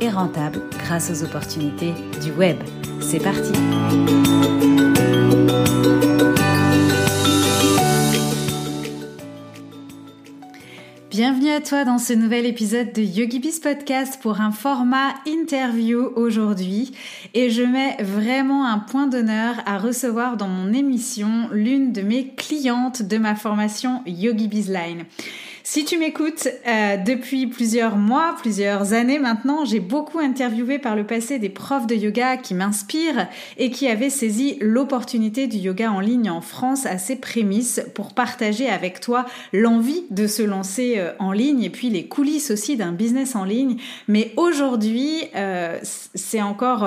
et rentable grâce aux opportunités du web. C'est parti Bienvenue à toi dans ce nouvel épisode de YogiBiz Podcast pour un format interview aujourd'hui et je mets vraiment un point d'honneur à recevoir dans mon émission l'une de mes clientes de ma formation YogiBiz Line. Si tu m'écoutes euh, depuis plusieurs mois, plusieurs années maintenant, j'ai beaucoup interviewé par le passé des profs de yoga qui m'inspirent et qui avaient saisi l'opportunité du yoga en ligne en France à ses prémices pour partager avec toi l'envie de se lancer euh, en ligne et puis les coulisses aussi d'un business en ligne. Mais aujourd'hui, euh, c'est encore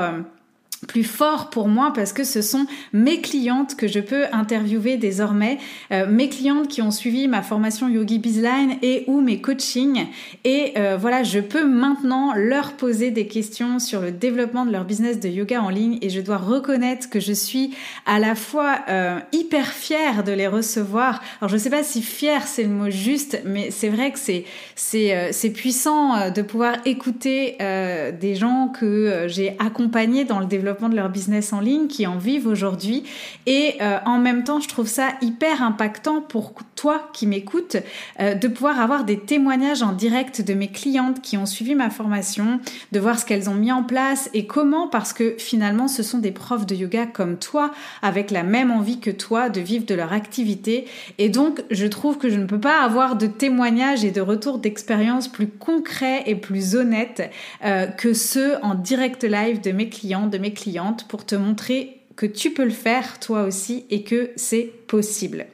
plus fort pour moi parce que ce sont mes clientes que je peux interviewer désormais, euh, mes clientes qui ont suivi ma formation Yogi Bizline et ou mes coachings et euh, voilà, je peux maintenant leur poser des questions sur le développement de leur business de yoga en ligne et je dois reconnaître que je suis à la fois euh, hyper fière de les recevoir. Alors je sais pas si fière c'est le mot juste, mais c'est vrai que c'est c'est c'est puissant de pouvoir écouter des gens que j'ai accompagnés dans le développement de leur business en ligne, qui en vivent aujourd'hui. Et euh, en même temps, je trouve ça hyper impactant pour toi qui m'écoutes euh, de pouvoir avoir des témoignages en direct de mes clientes qui ont suivi ma formation, de voir ce qu'elles ont mis en place et comment, parce que finalement, ce sont des profs de yoga comme toi, avec la même envie que toi de vivre de leur activité. Et donc, je trouve que je ne peux pas avoir de témoignages et de retours d'expérience plus concrets et plus honnêtes euh, que ceux en direct live de mes clients, de mes pour te montrer que tu peux le faire toi aussi et que c'est possible.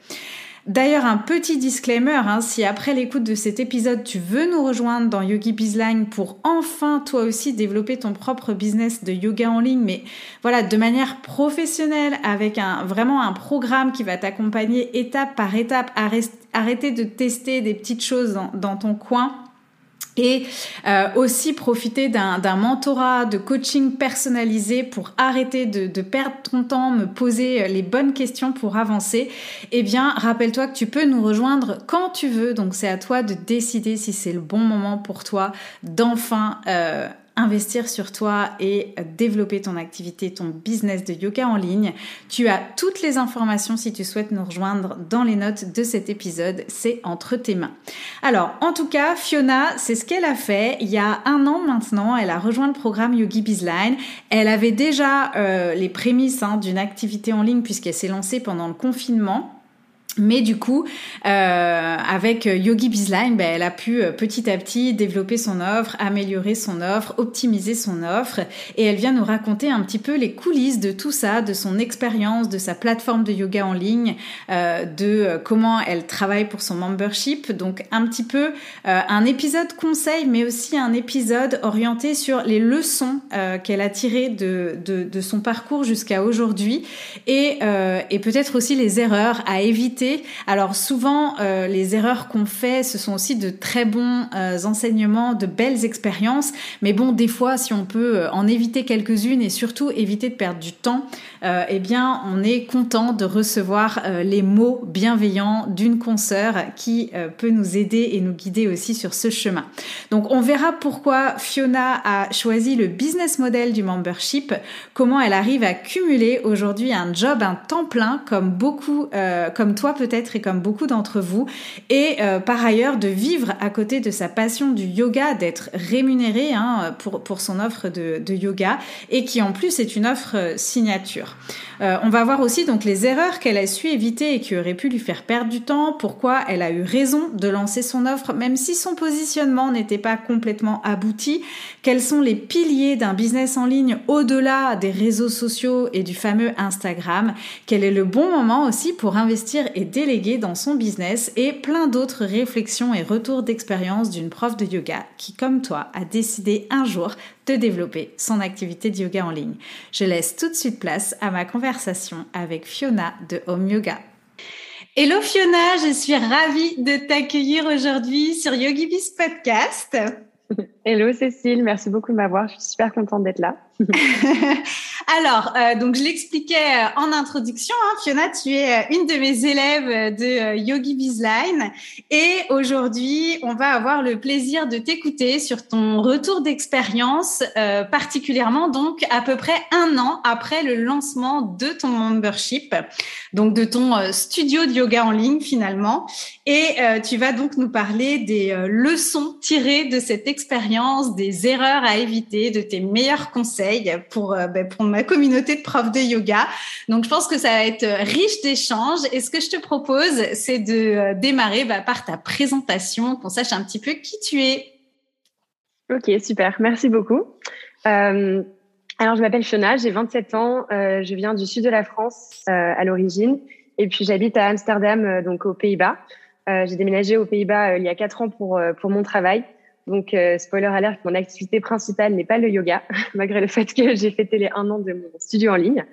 D'ailleurs, un petit disclaimer, hein, si après l'écoute de cet épisode, tu veux nous rejoindre dans Yogi Bizline pour enfin toi aussi développer ton propre business de yoga en ligne, mais voilà, de manière professionnelle, avec vraiment un programme qui va t'accompagner étape par étape, arrêter de tester des petites choses dans ton coin et euh, aussi profiter d'un mentorat, de coaching personnalisé pour arrêter de, perdre ton temps, me poser euh, les bonnes questions pour avancer, eh bien, rappelle-toi que tu peux nous rejoindre quand tu veux. Donc, c'est à toi de décider si c'est le bon moment pour toi d'enfin euh, investir sur toi et développer ton activité, ton business de yoga en ligne. Tu as toutes les informations si tu souhaites nous rejoindre dans les notes de cet épisode. C'est entre tes mains. Alors, en tout cas, Fiona, c'est ce qu'elle a fait. Il y a un an maintenant, elle a rejoint le programme Yogi Bizline. Elle avait déjà euh, les prémices hein, d'une activité en ligne puisqu'elle s'est lancée pendant le confinement. Mais du coup, euh, avec Yogi Bizline, ben, elle a pu euh, petit à petit développer son offre, améliorer son offre, optimiser son offre, et elle vient nous raconter un petit peu les coulisses de tout ça, de son expérience, de sa plateforme de yoga en ligne, euh, de comment elle travaille pour son membership. Donc un petit peu un épisode conseil, mais aussi un épisode orienté sur les leçons qu'elle a tirées de, de, de son parcours jusqu'à aujourd'hui, et, et peut-être aussi les erreurs à éviter alors souvent, euh, les erreurs qu'on fait, ce sont aussi de très bons euh, enseignements, de belles expériences. Mais bon, des fois, si on peut euh, en éviter quelques-unes et surtout éviter de perdre du temps, eh bien, on est content de recevoir les mots bienveillants d'une consoeur qui peut nous aider et nous guider aussi sur ce chemin. Donc, on verra pourquoi Fiona a choisi le business model du membership, comment elle arrive à cumuler aujourd'hui un job, un temps plein, comme beaucoup, comme toi peut-être et comme beaucoup d'entre vous, et euh, par ailleurs de vivre à côté de sa passion du yoga, d'être rémunéré hein, pour, pour son offre de, de, yoga, et qui en plus est une offre euh, Euh, on va voir aussi donc les erreurs qu'elle a su éviter et qui auraient pu lui faire perdre du temps, pourquoi elle a eu raison de lancer son offre, même si son positionnement n'était pas complètement abouti, quels sont les piliers d'un business en ligne au-delà des réseaux sociaux et du fameux Instagram, quel est le bon moment aussi pour investir et déléguer dans son business? Et plein d'autres réflexions et retours d'expérience d'une prof de yoga qui, comme toi, a décidé un jour de développer son activité de yoga en ligne. Je laisse tout de suite place à ma conversation avec Fiona de Home Yoga. Hello Fiona, je suis ravie de t'accueillir aujourd'hui sur YogiBiz Podcast. Hello Cécile, merci beaucoup de m'avoir. Je suis super contente d'être là. Alors, euh, donc je l'expliquais euh, en introduction, hein, Fiona, tu es euh, une de mes élèves de Yogi Bizline et aujourd'hui, on va avoir le plaisir de t'écouter sur ton retour d'expérience, particulièrement donc à peu près un an après le lancement de ton membership, donc de ton studio de yoga en ligne finalement. Et tu vas donc nous parler des leçons tirées de cette expérience, des erreurs à éviter, de tes meilleurs conseils pour, ben, pour ma communauté de profs de yoga. Donc, je pense que ça va être riche d'échanges. Et ce que je te propose, c'est de euh, démarrer bah, par ta présentation, qu'on sache un petit peu qui tu es. Ok, super. Merci beaucoup. Euh, alors, je m'appelle Fiona, j'ai 27 ans. Euh, je viens du sud de la France à l'origine. Et puis, j'habite à Amsterdam, donc aux Pays-Bas. j'ai déménagé aux Pays-Bas il y a quatre ans pour, pour mon travail. Donc, euh, spoiler alert, mon activité principale n'est pas le yoga, malgré le fait que j'ai fêté les un an de mon studio en ligne.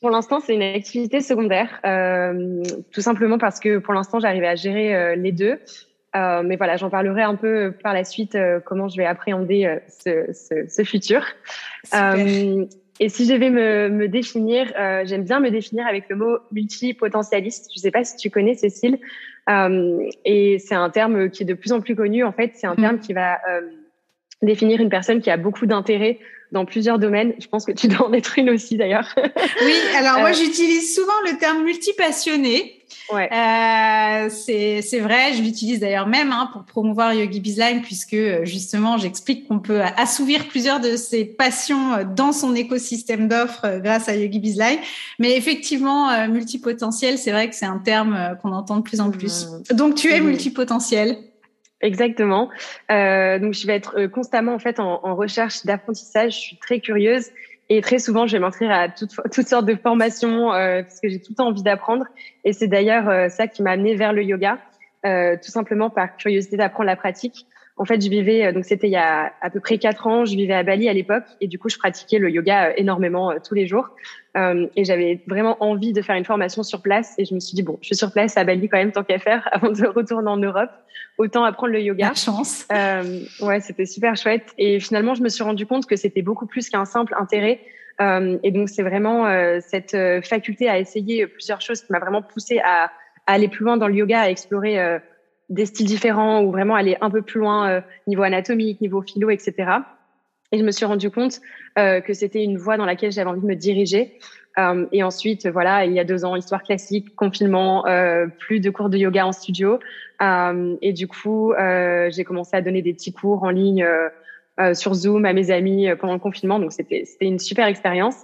Pour l'instant, c'est une activité secondaire, euh, tout simplement parce que pour l'instant, j'arrivais à gérer euh, les deux. Euh, mais voilà, j'en parlerai un peu par la suite comment je vais appréhender ce, ce, ce, futur. Et si je vais me, me définir, j'aime bien me définir avec le mot multipotentialiste. Je ne sais pas si tu connais Cécile. Euh, et c'est un terme qui est de plus en plus connu. En fait, c'est un mm. terme qui va euh, définir une personne qui a beaucoup d'intérêt dans plusieurs domaines. Je pense que tu dois en être une aussi d'ailleurs. Oui, alors moi euh, j'utilise souvent le terme multipassionné. Ouais. Euh, c'est vrai, je l'utilise d'ailleurs même hein, pour promouvoir Yogi Bizline puisque justement j'explique qu'on peut assouvir plusieurs de ses passions dans son écosystème d'offres grâce à Yogi Bizline. Mais effectivement, multipotentiel, c'est vrai que c'est un terme qu'on entend de plus en plus. Mmh. Donc tu es mmh. multipotentiel. Exactement. Euh, donc, je vais être euh, constamment en fait en, en recherche d'apprentissage. Je suis très curieuse et très souvent, je vais m'inscrire à toutes, toutes sortes de formations euh, parce que j'ai tout le temps envie d'apprendre. Et c'est d'ailleurs euh, ça qui m'a amené vers le yoga, euh, tout simplement par curiosité d'apprendre la pratique. En fait, je vivais, donc c'était il y a à peu près quatre ans, je vivais à Bali à l'époque et du coup, je pratiquais le yoga énormément tous les jours. Euh, et j'avais vraiment envie de faire une formation sur place. Et je me suis dit, bon, je suis sur place à Bali quand même, tant qu'à faire, avant de retourner en Europe. Autant apprendre le yoga. La chance. Euh, ouais, c'était super chouette. Et finalement, je me suis rendu compte que c'était beaucoup plus qu'un simple intérêt. Euh, et donc, c'est vraiment euh, cette euh, faculté à essayer plusieurs choses qui m'a vraiment poussé à, à, aller plus loin dans le yoga, à explorer euh, des styles différents ou vraiment aller un peu plus loin niveau anatomique, niveau philo, etc. Et je me suis rendu compte euh, que c'était une voie dans laquelle j'avais envie de me diriger. Euh, et ensuite, voilà, il y a deux ans, histoire classique, confinement, euh, plus de cours de yoga en studio. Euh, et du coup, euh, j'ai commencé à donner des petits cours en ligne euh, sur Zoom à mes amis pendant le confinement. Donc, c'était c'était une super expérience.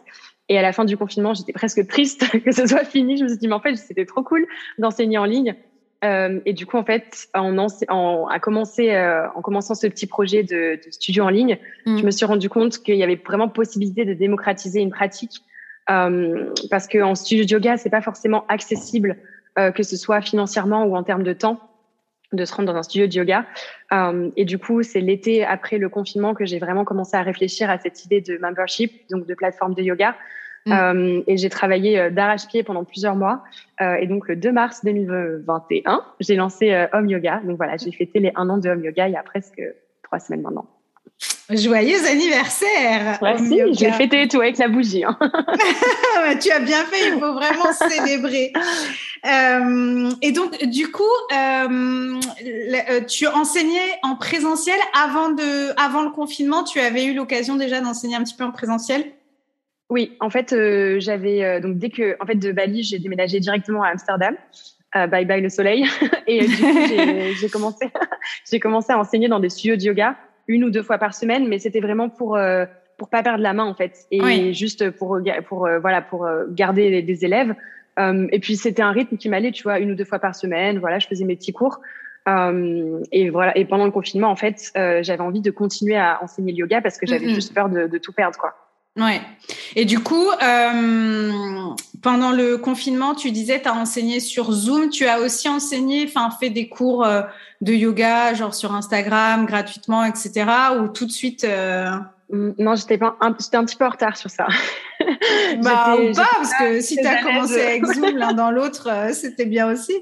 Et à la fin du confinement, j'étais presque triste que ce soit fini. Je me suis dit, mais en fait, c'était trop cool d'enseigner en ligne. Euh, et du coup, en fait, en, en, à commencer, euh, en commençant ce petit projet de, de studio en ligne, mm. je me suis rendu compte qu'il y avait vraiment possibilité de démocratiser une pratique euh, parce qu'en studio de yoga, c'est pas forcément accessible, que ce soit financièrement ou en termes de temps, de se rendre dans un studio de yoga. Et du coup, c'est l'été après le confinement que j'ai vraiment commencé à réfléchir à cette idée de membership, donc de plateforme de yoga. Mm. Euh, et j'ai travaillé euh, d'arrache-pied pendant plusieurs mois. Euh, et donc, le 2 mars 2021, j'ai lancé Home Yoga. Donc voilà, j'ai fêté les un an de Home Yoga il y a presque trois semaines maintenant. Joyeux anniversaire Merci, je l'ai fêté tout avec la bougie. Hein. tu as bien fait, il faut vraiment célébrer. Euh, et donc, du coup, euh, tu enseignais en présentiel avant, de, avant le confinement. Tu avais eu l'occasion déjà d'enseigner un petit peu en présentiel? Oui, en fait, euh, j'avais euh, donc dès que en fait de Bali, j'ai déménagé directement à Amsterdam. Euh, bye bye le soleil. et du coup, j'ai commencé, j'ai commencé à enseigner dans des studios de yoga une ou deux fois par semaine, mais c'était vraiment pour pour pas perdre la main en fait et juste pour pour voilà pour garder des élèves. et puis c'était un rythme qui m'allait, tu vois, une ou deux fois par semaine. Voilà, je faisais mes petits cours. et voilà. Et pendant le confinement, en fait, j'avais envie de continuer à enseigner le yoga parce que j'avais juste peur de, de tout perdre, quoi. Ouais. Et du coup, euh, pendant le confinement, tu disais, tu as enseigné sur Zoom. Tu as aussi enseigné, enfin, fait des cours euh, de yoga, genre sur Instagram, gratuitement, etc. Ou tout de suite euh... Non, j'étais pas un, j'étais un petit peu en retard sur ça. bah, ou pas, parce que si tu as commencé avec Zoom l'un dans l'autre, euh, c'était bien aussi.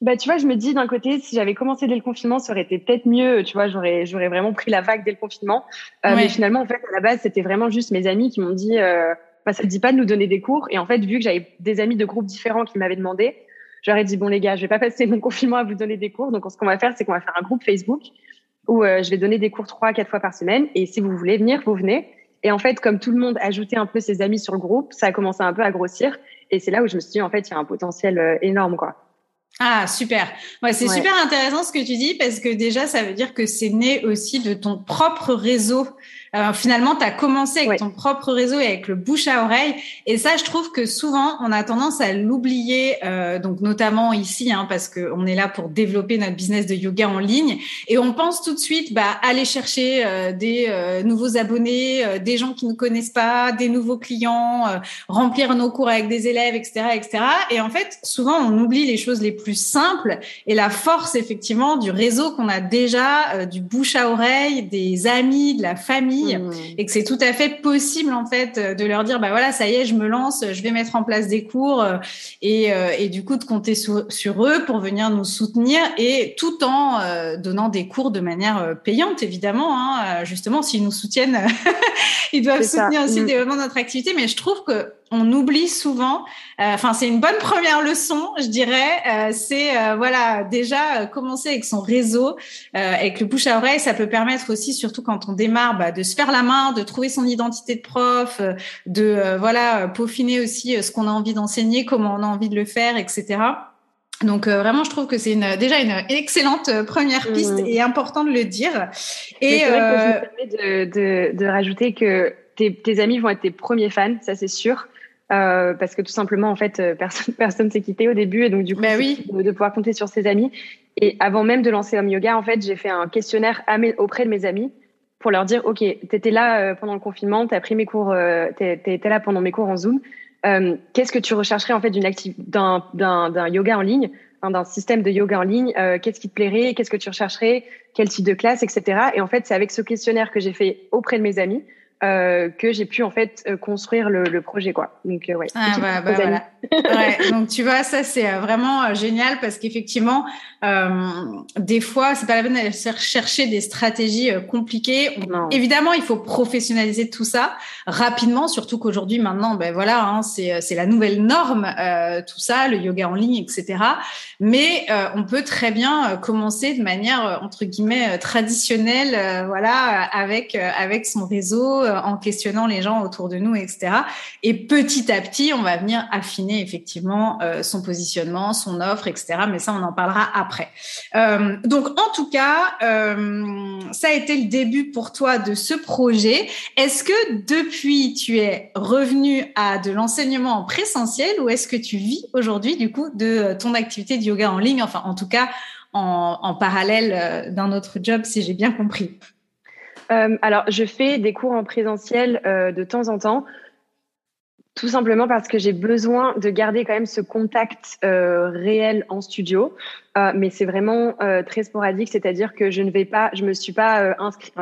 Bah, tu vois, je me dis d'un côté, si j'avais commencé dès le confinement, ça aurait été peut-être mieux. Tu vois, j'aurais, j'aurais vraiment pris la vague dès le confinement. Euh, Mais finalement, en fait, à la base, c'était vraiment juste mes amis qui m'ont dit, euh, bah, ça te dit pas de nous donner des cours? Et en fait, vu que j'avais des amis de groupes différents qui m'avaient demandé, j'aurais dit, bon, les gars, je vais pas passer mon confinement à vous donner des cours. Donc, ce qu'on va faire, c'est qu'on va faire un groupe Facebook où euh, je vais donner des cours trois, quatre fois par semaine. Et si vous voulez venir, vous venez. Et en fait, comme tout le monde ajoutait un peu ses amis sur le groupe, ça a commencé un peu à grossir. Et c'est là où je me suis dit, en fait, il y a un potentiel euh, énorme, quoi. Ah, super. Ouais, c'est super intéressant ce que tu dis parce que déjà, ça veut dire que c'est né aussi de ton propre réseau euh, finalement, tu as commencé avec ton propre réseau et avec le bouche à oreille. Et ça, je trouve que souvent, on a tendance à l'oublier, euh, donc notamment ici, hein, parce qu'on est là pour développer notre business de yoga en ligne. Et on pense tout de suite bah, aller chercher euh, des euh, nouveaux abonnés, euh, des gens qui ne connaissent pas, des nouveaux clients, remplir nos cours avec des élèves, etc., etc. Et en fait, souvent, on oublie les choses les plus simples et la force, effectivement, du réseau qu'on a déjà, du bouche à oreille, des amis, de la famille Mmh. et que c'est tout à fait possible en fait de leur dire bah voilà ça y est je me lance je vais mettre en place des cours euh, et, euh, et du coup de compter sur, sur, eux pour venir nous soutenir et tout en euh, donnant des cours de manière payante évidemment hein, justement s'ils nous soutiennent ils doivent soutenir aussi le mmh. développement de notre activité mais je trouve que on oublie souvent. Euh, enfin, c'est une bonne première leçon, je dirais. Euh, c'est euh, voilà déjà commencer avec son réseau, avec le bouche à oreille. Ça peut permettre aussi, surtout quand on démarre, bah, de se faire la main, de trouver son identité de prof, de voilà peaufiner aussi ce qu'on a envie d'enseigner, comment on a envie de le faire, etc. Donc vraiment, je trouve que c'est une, déjà une excellente première piste mmh. et important de le dire. Et c'est vrai que je me permets de, de, de rajouter que tes, tes, amis vont être tes premiers fans, ça c'est sûr. Euh, parce que tout simplement, en fait, euh, personne personne s'est quitté au début, et donc du coup, bah oui. de, pouvoir compter sur ses amis. Et avant même de lancer Home Yoga, en fait, j'ai fait un questionnaire auprès de mes amis pour leur dire, ok, t'étais là euh, pendant le confinement, t'as pris mes cours, euh, t'étais là pendant mes cours en Zoom. Euh, Qu'est-ce que tu rechercherais en fait d'une d'un d'un yoga en ligne, d'un système de yoga en ligne Qu'est-ce qui te plairait Qu'est-ce que tu rechercherais Quel type de classe, etc. Et en fait, c'est avec ce questionnaire que j'ai fait auprès de mes amis euh, que j'ai pu en fait euh, construire le, le, projet quoi. Donc euh, ouais. Ah, bah, bah, voilà. ouais, donc tu vois ça c'est euh, vraiment génial parce qu'effectivement des fois c'est pas la peine d'aller chercher des stratégies compliquées. Évidemment il faut professionnaliser tout ça rapidement surtout qu'aujourd'hui maintenant ben voilà hein, c'est c'est la nouvelle norme tout ça le yoga en ligne etc. Mais on peut très bien commencer de manière entre guillemets traditionnelle voilà avec avec son réseau euh, en questionnant les gens autour de nous, etc. Et petit à petit, on va venir affiner effectivement euh, son positionnement, son offre, etc. Mais ça, on en parlera après. Euh, donc, en tout cas, ça a été le début pour toi de ce projet. Est-ce que depuis, tu es revenu à de l'enseignement en présentiel ou est-ce que tu vis aujourd'hui, du coup, de ton activité de yoga en ligne, enfin, en tout cas, en parallèle d'un autre job, si j'ai bien compris euh, alors, je fais des cours en présentiel euh, de temps en temps, tout simplement parce que j'ai besoin de garder quand même ce contact euh, réel en studio. Mais c'est vraiment très sporadique, c'est-à-dire que je ne vais pas, je me suis pas inscrit,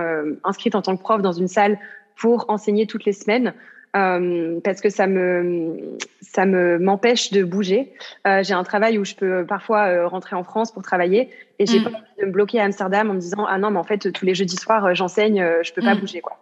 inscrite en tant que prof dans une salle pour enseigner toutes les semaines. Euh, parce que ça me ça me m'empêche de bouger. Euh, j'ai un travail où je peux parfois euh, rentrer en France pour travailler et j'ai mm. pas envie de me bloquer à Amsterdam en me disant ah non mais en fait tous les jeudis soirs j'enseigne, je peux pas mm. bouger quoi.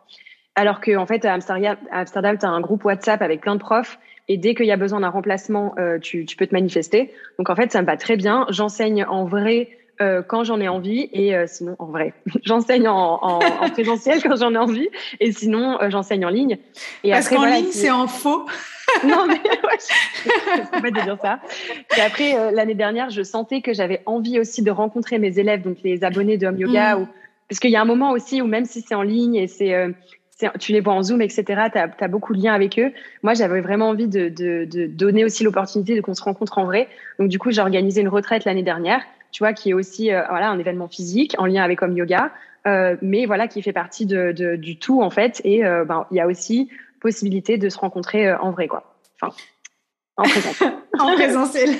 Alors que en fait à Amsterdam, Amsterdam tu as un groupe WhatsApp avec plein de profs et dès qu'il y a besoin d'un remplacement, tu, tu peux te manifester. Donc en fait ça me va très bien. J'enseigne en vrai euh, quand j'en ai envie et euh, sinon en vrai j'enseigne en, en, en, présentiel quand j'en ai envie et sinon euh, j'enseigne en ligne et parce qu'en ligne c'est en faux non mais ouais, je, pas de dire ça et après l'année dernière je sentais que j'avais envie aussi de rencontrer mes élèves donc les abonnés de Home Yoga mm. ou parce qu'il y a un moment aussi où même si c'est en ligne et c'est tu les vois en Zoom, etc., tu as, as, beaucoup de liens avec eux. Moi, j'avais vraiment envie de, de, de donner aussi l'opportunité de qu'on se rencontre en vrai. Donc, du coup, j'ai organisé une retraite l'année dernière tu vois, qui est aussi euh, voilà un événement physique en lien avec Home Yoga, euh, mais voilà qui fait partie de, de, du tout en fait. Et euh, ben il y a aussi possibilité de se rencontrer en vrai quoi. Enfin, En présentiel. en présentiel.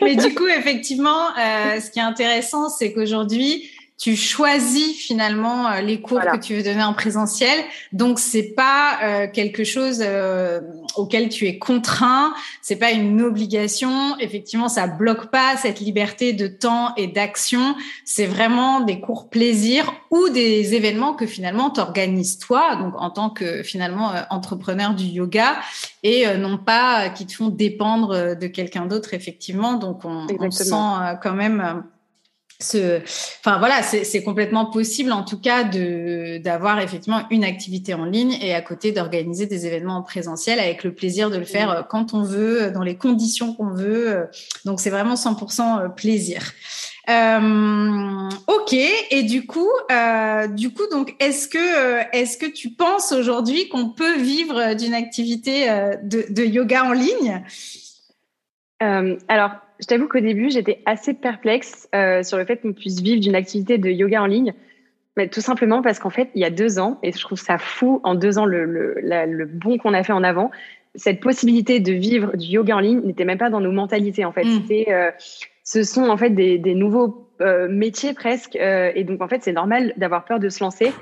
Mais du coup, effectivement, ce qui est intéressant, c'est qu'aujourd'hui, tu choisis finalement euh, les cours que tu veux donner en présentiel. Donc c'est pas euh, quelque chose euh, auquel tu es contraint, c'est pas une obligation. Effectivement, ça bloque pas cette liberté de temps et d'action. C'est vraiment des cours plaisir ou des événements que finalement tu organises toi, donc en tant que finalement entrepreneur du yoga et non pas qui te font dépendre de quelqu'un d'autre effectivement. Donc on, on sent quand même enfin voilà, c'est complètement possible en tout cas de d'avoir effectivement une activité en ligne et à côté d'organiser des événements en présentiel avec le plaisir de le faire euh, quand on veut, euh, dans les conditions qu'on veut. Euh. Donc c'est vraiment 100% plaisir. Euh, ok. Et du coup, euh, du coup, donc, est-ce que, est-ce que tu penses aujourd'hui qu'on peut vivre d'une activité de, de, yoga en ligne? Euh, Alors, je t'avoue qu'au début, j'étais assez perplexe euh, sur le fait qu'on puisse vivre d'une activité de yoga en ligne. Mais tout simplement parce qu'en fait, il y a deux ans, et je trouve ça fou en deux ans le, le, le bon qu'on a fait en avant, cette possibilité de vivre du yoga en ligne n'était même pas dans nos mentalités en fait. Mm. C'était, euh, ce sont en fait des, des nouveaux euh, métiers presque, et donc en fait c'est normal d'avoir peur de se lancer.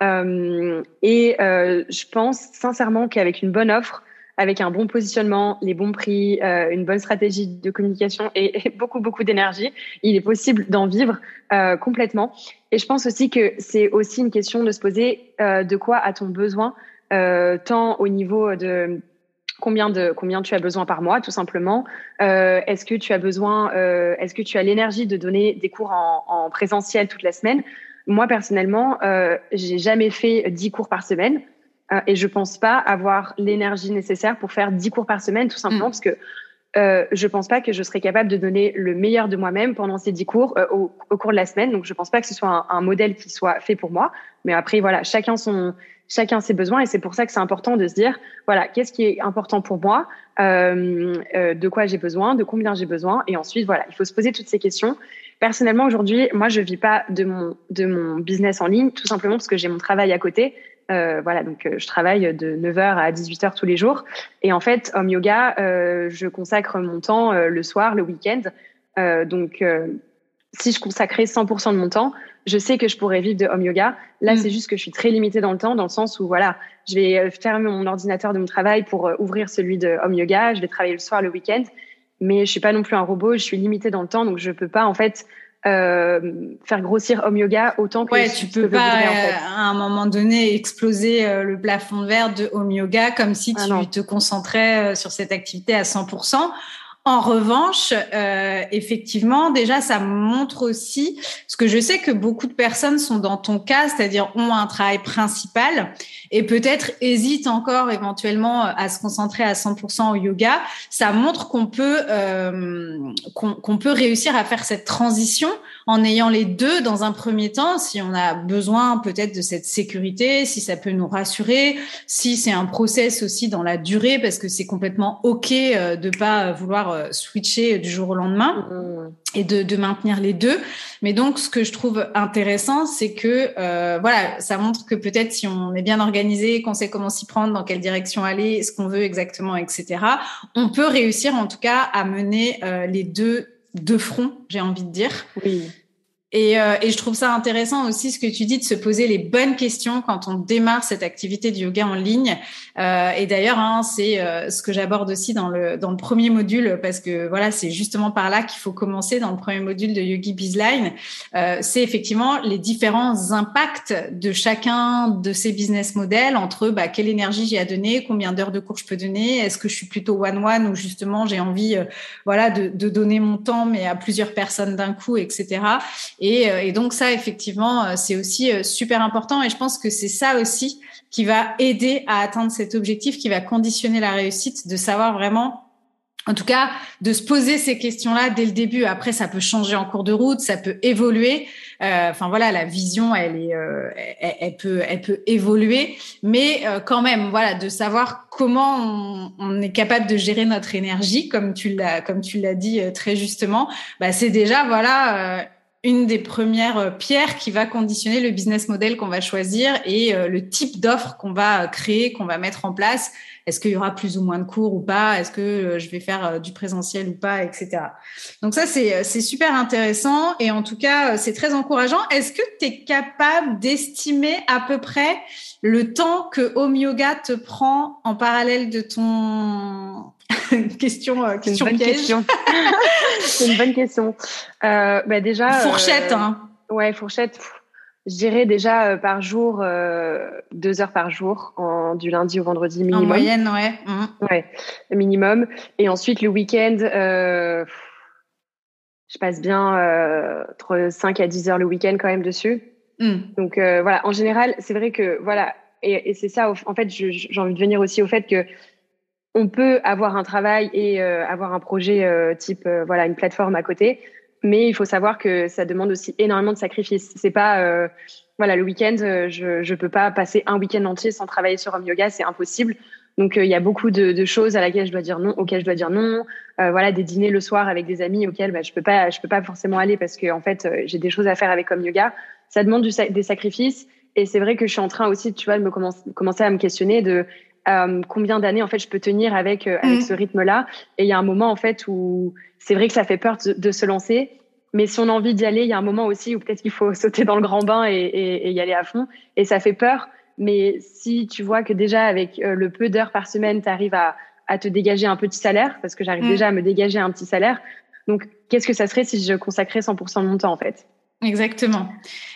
Et je pense sincèrement qu'avec une bonne offre, avec un bon positionnement, les bons prix, euh, une bonne stratégie de communication et, beaucoup, beaucoup d'énergie, il est possible d'en vivre euh, complètement. Et je pense aussi que c'est aussi une question de se poser euh, de quoi a-t-on besoin, euh, tant au niveau de combien de combien tu as besoin par mois, tout simplement. Euh, est-ce que tu as besoin, est-ce que tu as l'énergie de donner des cours en, en présentiel toute la semaine? Moi personnellement, j'ai jamais fait 10 cours par semaine. Euh, et je pense pas avoir l'énergie nécessaire pour faire 10 cours par semaine, tout simplement mm. parce que euh, je pense pas que je serais capable de donner le meilleur de moi-même pendant ces 10 cours euh, au, au, cours de la semaine. Donc, je pense pas que ce soit un, un, modèle qui soit fait pour moi. Mais après, voilà, chacun son, chacun ses besoins et c'est pour ça que c'est important de se dire, voilà, qu'est-ce qui est important pour moi, euh, euh de quoi j'ai besoin, de combien j'ai besoin, et ensuite, voilà, il faut se poser toutes ces questions. Personnellement, aujourd'hui, moi, je vis pas de mon de mon business en ligne, tout simplement parce que j'ai mon travail à côté. Euh, voilà, donc euh, je travaille de 9h à 18h tous les jours. Et en fait, Home Yoga, euh, je consacre mon temps le soir, le week-end. donc, si je consacrais 100% de mon temps, je sais que je pourrais vivre de Home Yoga. Là, mm. c'est juste que je suis très limitée dans le temps, dans le sens où, voilà, je vais fermer mon ordinateur de mon travail pour ouvrir celui de Home Yoga. Je vais travailler le soir, le week-end. Mais je suis pas non plus un robot, je suis limitée dans le temps, donc je peux pas, en fait, euh, faire grossir Home Yoga autant que ouais, tu peux pas euh, à un moment donné exploser euh, le plafond verre de Home Yoga comme si ah tu te concentrais sur cette activité à 100%. En revanche, euh, effectivement, déjà, ça montre aussi, parce que je sais que beaucoup de personnes sont dans ton cas, c'est-à-dire ont un travail principal et peut-être hésitent encore éventuellement à se concentrer à 100% au yoga. Ça montre qu'on peut euh, qu'on peut réussir à faire cette transition en ayant les deux dans un premier temps, si on a besoin peut-être de cette sécurité, si ça peut nous rassurer, si c'est un process aussi dans la durée, parce que c'est complètement ok euh, de pas vouloir euh, switcher du jour au lendemain mmh. et de, de, maintenir les deux. Mais donc, ce que je trouve intéressant, c'est que euh, voilà, ça montre que peut-être si on est bien organisé, qu'on sait comment s'y prendre, dans quelle direction aller, ce qu'on veut exactement, etc., on peut réussir en tout cas à mener euh, les deux de front, j'ai envie de dire. Oui. Et, euh, et, je trouve ça intéressant aussi ce que tu dis de se poser les bonnes questions quand on démarre cette activité de yoga en ligne. Euh, et d'ailleurs, hein, c'est euh, ce que j'aborde aussi dans le dans le premier module parce que voilà, c'est justement par là qu'il faut commencer dans le premier module de Yogi Bizline. Euh, c'est effectivement les différents impacts de chacun de ces business models entre bah, quelle énergie j'ai à donner, combien d'heures de cours je peux donner, est-ce que je suis plutôt one one ou justement j'ai envie voilà de, de donner mon temps mais à plusieurs personnes d'un coup, etc. Et, euh, et donc ça, effectivement, euh, c'est aussi euh, super important. Et je pense que c'est ça aussi qui va aider à atteindre cet objectif, qui va conditionner la réussite, de savoir vraiment en tout cas, de se poser ces questions-là dès le début. Après, ça peut changer en cours de route, ça peut évoluer. Euh, enfin voilà, la vision, elle est, euh, elle, peut, elle peut évoluer, mais euh, quand même, voilà, de savoir comment on, on, est capable de gérer notre énergie, comme tu l'as, comme tu l'as dit très justement. Bah, c'est déjà voilà une des premières pierres qui va conditionner le business model qu'on va choisir et le type d'offre qu'on va créer, qu'on va mettre en place. Est-ce qu'il y aura plus ou moins de cours ou pas? Est-ce que je vais faire du présentiel ou pas, etc. Donc ça, c'est super intéressant et en tout cas, c'est très encourageant. Est-ce que tu es capable d'estimer à peu près le temps que Home Yoga te prend en parallèle de ton question, euh, question une piège. C'est une bonne question. Euh, bah déjà. Fourchette, euh, hein. Ouais, fourchette. je dirais déjà euh, par jour, deux heures par jour, en, du lundi au vendredi minimum. En moyenne, ouais. Mmh. Ouais, minimum. Et ensuite, le week-end, je passe bien entre 5 à 10 heures le week-end quand même dessus. Mmh. Donc voilà, en général, c'est vrai que voilà, et, et c'est ça, en fait, j'ai envie de venir aussi au fait que on peut avoir un travail et euh, avoir un projet euh, type euh, voilà une plateforme à côté, mais il faut savoir que ça demande aussi énormément de sacrifices. C'est pas voilà le week-end, je je peux pas passer un week-end entier sans travailler sur home yoga, c'est impossible. Donc il y a beaucoup de, de, choses à laquelle je dois dire non, auxquelles je dois dire non. voilà des dîners le soir avec des amis auxquels bah, je peux pas je peux pas forcément aller parce que en fait j'ai des choses à faire avec home yoga. Ça demande du, des sacrifices. Et c'est vrai que je suis en train aussi, tu vois, de me commencer à me questionner de euh, combien d'années en fait je peux tenir avec euh, avec mm. ce rythme-là. Et il y a un moment en fait où c'est vrai que ça fait peur de, se lancer, mais si on a envie d'y aller, il y a un moment aussi où peut-être qu'il faut sauter dans le grand bain et, et, et, y aller à fond. Et ça fait peur, mais si tu vois que déjà avec euh, le peu d'heures par semaine, tu arrives à, à te dégager un petit salaire, parce que j'arrive mm. déjà à me dégager un petit salaire. Donc, qu'est-ce que ça serait si je consacrais 100% de mon temps en fait? Exactement.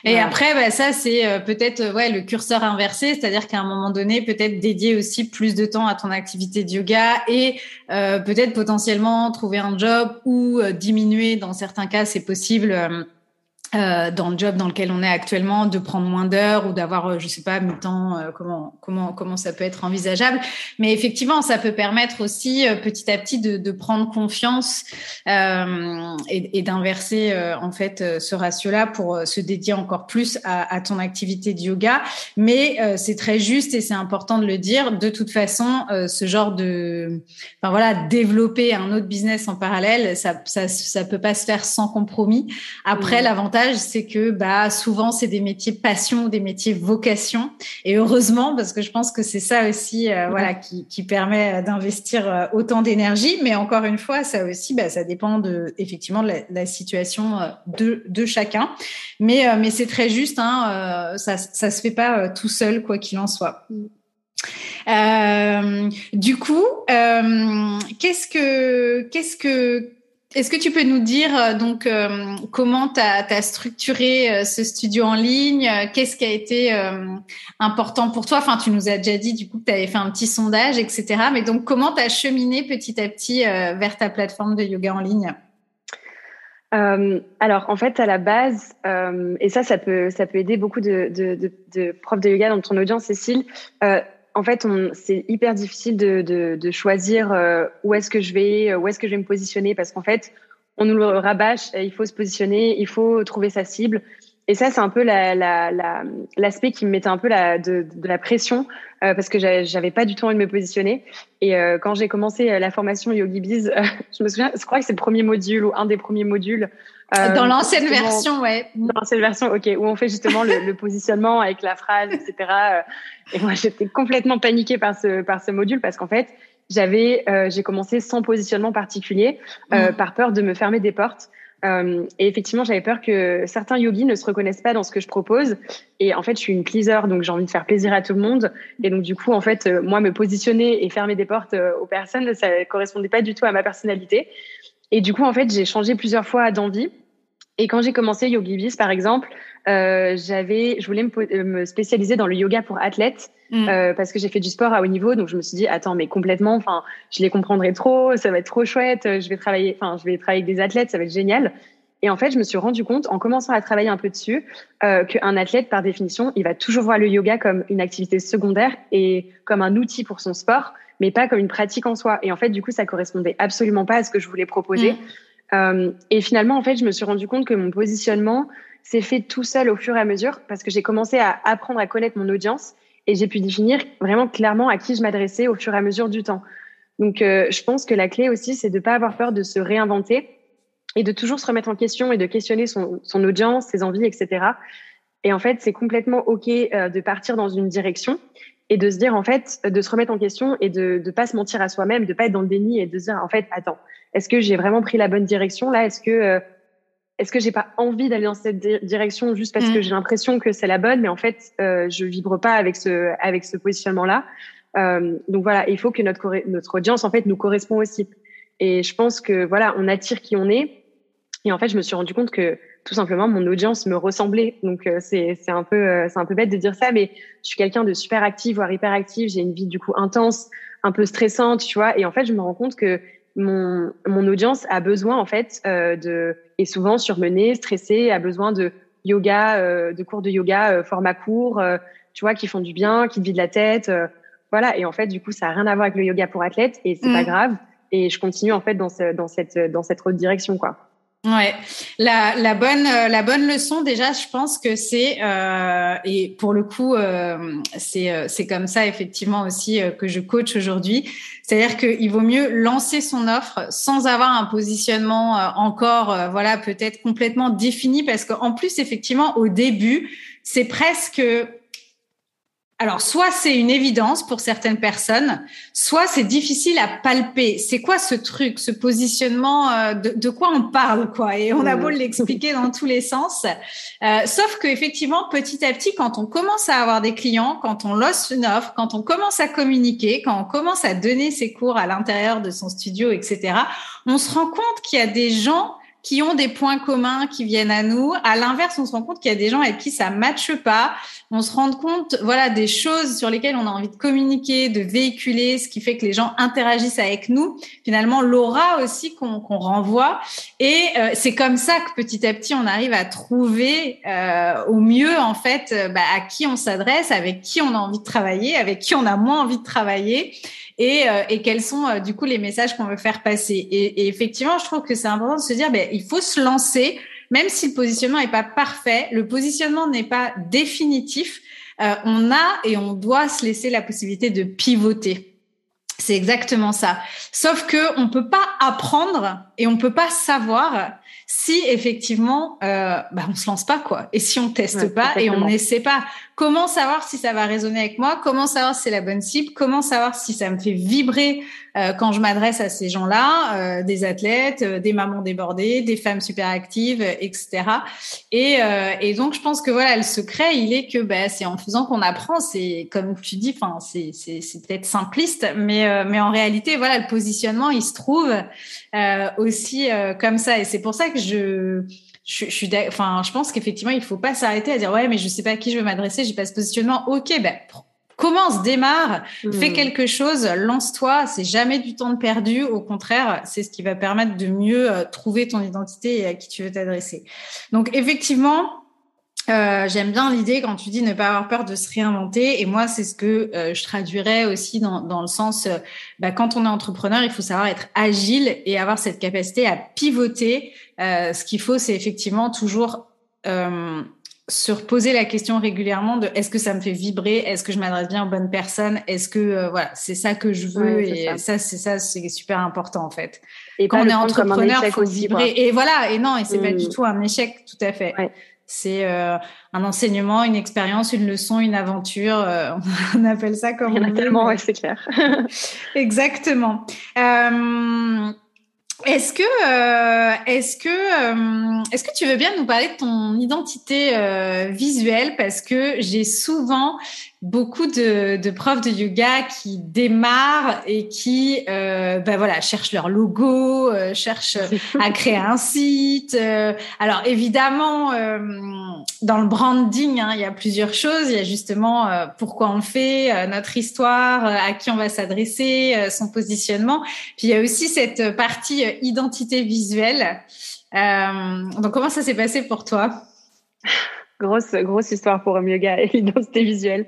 Et après, bah, ça, c'est euh, peut-être euh, ouais, le curseur inversé, c'est-à-dire qu'à un moment donné, peut-être dédier aussi plus de temps à ton activité de yoga et euh, peut-être potentiellement trouver un job ou diminuer, dans certains cas, c'est possible euh, dans le job dans lequel on est actuellement, de prendre moins d'heures ou d'avoir, euh, je sais pas, mi-temps, euh, comment comment comment ça peut être envisageable. Mais effectivement, ça peut permettre aussi petit à petit de, de prendre confiance euh, et, et d'inverser en fait ce ratio-là pour se dédier encore plus à, à ton activité de yoga. Mais c'est très juste et c'est important de le dire. De toute façon, ce genre de, enfin voilà, développer un autre business en parallèle, ça ça ça peut pas se faire sans compromis. Après, l'avantage c'est que bah souvent c'est des métiers passion, des métiers vocation, et heureusement parce que je pense que c'est ça aussi, euh, voilà, qui, qui permet euh, d'investir euh, autant d'énergie. Mais encore une fois, ça aussi, bah, ça dépend de effectivement de la, situation de, de chacun. Mais mais c'est très juste, hein, ça ça se fait pas tout seul quoi qu'il en soit. Euh, du coup, qu'est-ce que qu'est-ce que est-ce que tu peux nous dire euh, donc euh, comment tu as, structuré euh, ce studio en ligne? Qu'est-ce qui a été important pour toi? Tu nous as déjà dit du coup que tu avais fait un petit sondage, etc. Mais donc, comment tu as cheminé petit à petit vers ta plateforme de yoga en ligne? Alors en fait à la base et ça ça peut ça aider beaucoup de profs de yoga dans ton audience Cécile en fait, c'est hyper difficile de, choisir euh, où est-ce que je vais, euh, où est-ce que je vais me positionner, parce qu'en fait, on nous le rabâche, il faut se positionner, il faut trouver sa cible. Et ça, c'est un peu l'aspect la, la, qui me mettait un peu la, de, de la pression, euh, parce que j'avais pas du tout envie de me positionner. Et euh, quand j'ai commencé la formation Yogi Biz, je me souviens, je crois que c'est le premier module ou un des premiers modules. dans l'ancienne version, ouais. Dans l'ancienne version, ok, où on fait justement le, le positionnement avec la phrase, etc. Et moi, j'étais complètement paniquée par ce, par ce module parce qu'en fait, j'avais, euh, j'ai commencé sans positionnement particulier, euh, mmh. par peur de me fermer des portes. Euh, et effectivement, j'avais peur que certains yogis ne se reconnaissent pas dans ce que je propose. Et en fait, je suis une pleaser, donc j'ai envie de faire plaisir à tout le monde. Et donc, du coup, en fait, euh, moi, me positionner et fermer des portes euh, aux personnes, ça correspondait pas du tout à ma personnalité. Et du coup, en fait, j'ai changé plusieurs fois d'envie. Et quand j'ai commencé YogiBiz, par exemple, euh, j'avais, je voulais me, euh, me, spécialiser dans le yoga pour athlètes mm. euh, parce que j'ai fait du sport à haut niveau, donc je me suis dit attends mais complètement, enfin je les comprendrai trop, ça va être trop chouette, je vais travailler, enfin je vais travailler avec des athlètes, ça va être génial. Et en fait, je me suis rendu compte en commençant à travailler un peu dessus euh, qu'un athlète, par définition, il va toujours voir le yoga comme une activité secondaire et comme un outil pour son sport, mais pas comme une pratique en soi. Et en fait, du coup, ça correspondait absolument pas à ce que je voulais proposer. Mm. Euh, et finalement, en fait, je me suis rendu compte que mon positionnement s'est fait tout seul au fur et à mesure parce que j'ai commencé à apprendre à connaître mon audience et j'ai pu définir vraiment clairement à qui je m'adressais au fur et à mesure du temps. Donc, euh, je pense que la clé aussi, c'est de ne pas avoir peur de se réinventer. et de toujours se remettre en question et de questionner son, son audience, ses envies, etc. Et en fait, c'est complètement OK euh, de partir dans une direction et de se dire, en fait, de se remettre en question et de ne pas se mentir à soi-même, de pas être dans le déni et de se dire, en fait, attends, est-ce que j'ai vraiment pris la bonne direction là? Est-ce que euh, est-ce que j'ai pas envie d'aller dans cette direction juste parce que mm. j'ai l'impression que c'est la bonne, mais en fait, euh, je vibre pas avec ce avec ce positionnement-là. Euh, donc voilà, il faut que notre notre audience en fait nous correspond aussi. Et je pense que voilà, on attire qui on est. Et en fait, je me suis rendu compte que tout simplement mon audience me ressemblait. Donc euh, c'est c'est un peu euh, c'est un peu bête de dire ça, mais je suis quelqu'un de super actif, voire hyper actif. J'ai une vie du coup intense, un peu stressante, tu vois. Et en fait, je me rends compte que mon mon audience a besoin en fait euh, de est souvent surmenée, stressée, a besoin de yoga, euh, de cours de yoga format court, tu vois, qui font du bien, qui te vident la tête, voilà. Et en fait, du coup, ça a rien à voir avec le yoga pour athlètes et c'est pas mm. grave. Et je continue en fait dans ce, dans cette dans cette autre direction quoi. Ouais, la, bonne euh, la bonne leçon déjà, je pense que c'est euh, et pour le coup euh, c'est c'est comme ça effectivement aussi que je coach aujourd'hui, c'est-à-dire qu'il vaut mieux lancer son offre sans avoir un positionnement encore voilà peut-être complètement défini parce qu'en plus effectivement au début c'est presque alors, soit c'est une évidence pour certaines personnes, soit c'est difficile à palper. C'est quoi ce truc, ce positionnement euh, de, quoi on parle, quoi? Et on a beau l'expliquer dans tous les sens, euh, sauf que effectivement, petit à petit, quand on commence à avoir des clients, quand on lance une offre, quand on commence à communiquer, quand on commence à donner ses cours à l'intérieur de son studio, etc., on se rend compte qu'il y a des gens qui ont des points communs qui viennent à nous. À l'inverse, on se rend compte qu'il y a des gens avec qui ça matche pas. On se rend compte, voilà, des choses sur lesquelles on a envie de communiquer, de véhiculer, ce qui fait que les gens interagissent avec nous. Finalement, l'aura aussi qu'on renvoie. Et euh, c'est comme ça que petit à petit, on arrive à trouver euh, au mieux, en fait, euh, bah, à qui on s'adresse, avec qui on a envie de travailler, avec qui on a moins envie de travailler et, euh, et quels sont euh, du coup les messages qu'on veut faire passer. Et, et, effectivement, je trouve que c'est important de se dire, ben, il faut se lancer, même si le positionnement n'est pas parfait, le positionnement n'est pas définitif. Euh, on a et on doit se laisser la possibilité de pivoter. C'est exactement ça. Sauf que on peut pas apprendre et on peut pas savoir si effectivement euh, bah, on se lance pas quoi et si on teste pas et on n'essaie pas comment savoir si ça va résonner avec moi? Comment savoir si c'est la bonne cible? Comment savoir si ça me fait vibrer euh, quand je m'adresse à ces gens-là euh, des athlètes euh, des mamans débordées des femmes super actives etc et, et donc je pense que voilà le secret il est que bah, c'est en faisant qu'on apprend. C'est comme tu dis enfin c'est peut-être simpliste mais mais en réalité voilà le positionnement il se trouve aussi comme ça. Et c'est pour ça que je, je, je suis, enfin, je pense qu'effectivement, il faut pas s'arrêter à dire ouais, mais je sais pas à qui je veux m'adresser, j'ai pas ce positionnement. Ok, ben commence, démarre, mmh. fais quelque chose, lance-toi. C'est jamais du temps de perdu. Au contraire, c'est ce qui va permettre de mieux euh, trouver ton identité et à qui tu veux t'adresser. Donc effectivement. Euh, J'aime bien l'idée quand tu dis ne pas avoir peur de se réinventer. Et moi, c'est ce que euh, je traduirais aussi dans, dans le sens, euh, bah, quand on est entrepreneur, il faut savoir être agile et avoir cette capacité à pivoter ce qu'il faut, c'est effectivement toujours se reposer la question régulièrement de est-ce que ça me fait vibrer, est-ce que je m'adresse bien aux bonnes personnes, est-ce que euh, voilà, c'est ça que je veux et ça, c'est ça, c'est super important en fait. Et quand on est entrepreneur, il faut vibrer. Et voilà, et non, et c'est pas du mm. tout un échec, tout à fait. C'est euh, un enseignement, une expérience, une leçon, une aventure. Euh, on appelle ça comme. Tellement, ouais, c'est clair. Exactement. Euh, est-ce que, est-ce que, est-ce que tu veux bien nous parler de ton identité visuelle? Parce que j'ai souvent beaucoup de, de, profs de yoga qui démarrent et qui euh, ben voilà cherchent leur logo, euh, cherchent à créer un site. Euh. alors évidemment, euh, dans le branding, hein, il y a plusieurs choses. Il y a justement pourquoi on le fait, notre histoire, à qui on va s'adresser, son positionnement. Puis il y a aussi cette partie identité visuelle. donc comment ça s'est passé pour toi? Grosse, grosse histoire pour un yoga et l'identité visuelle.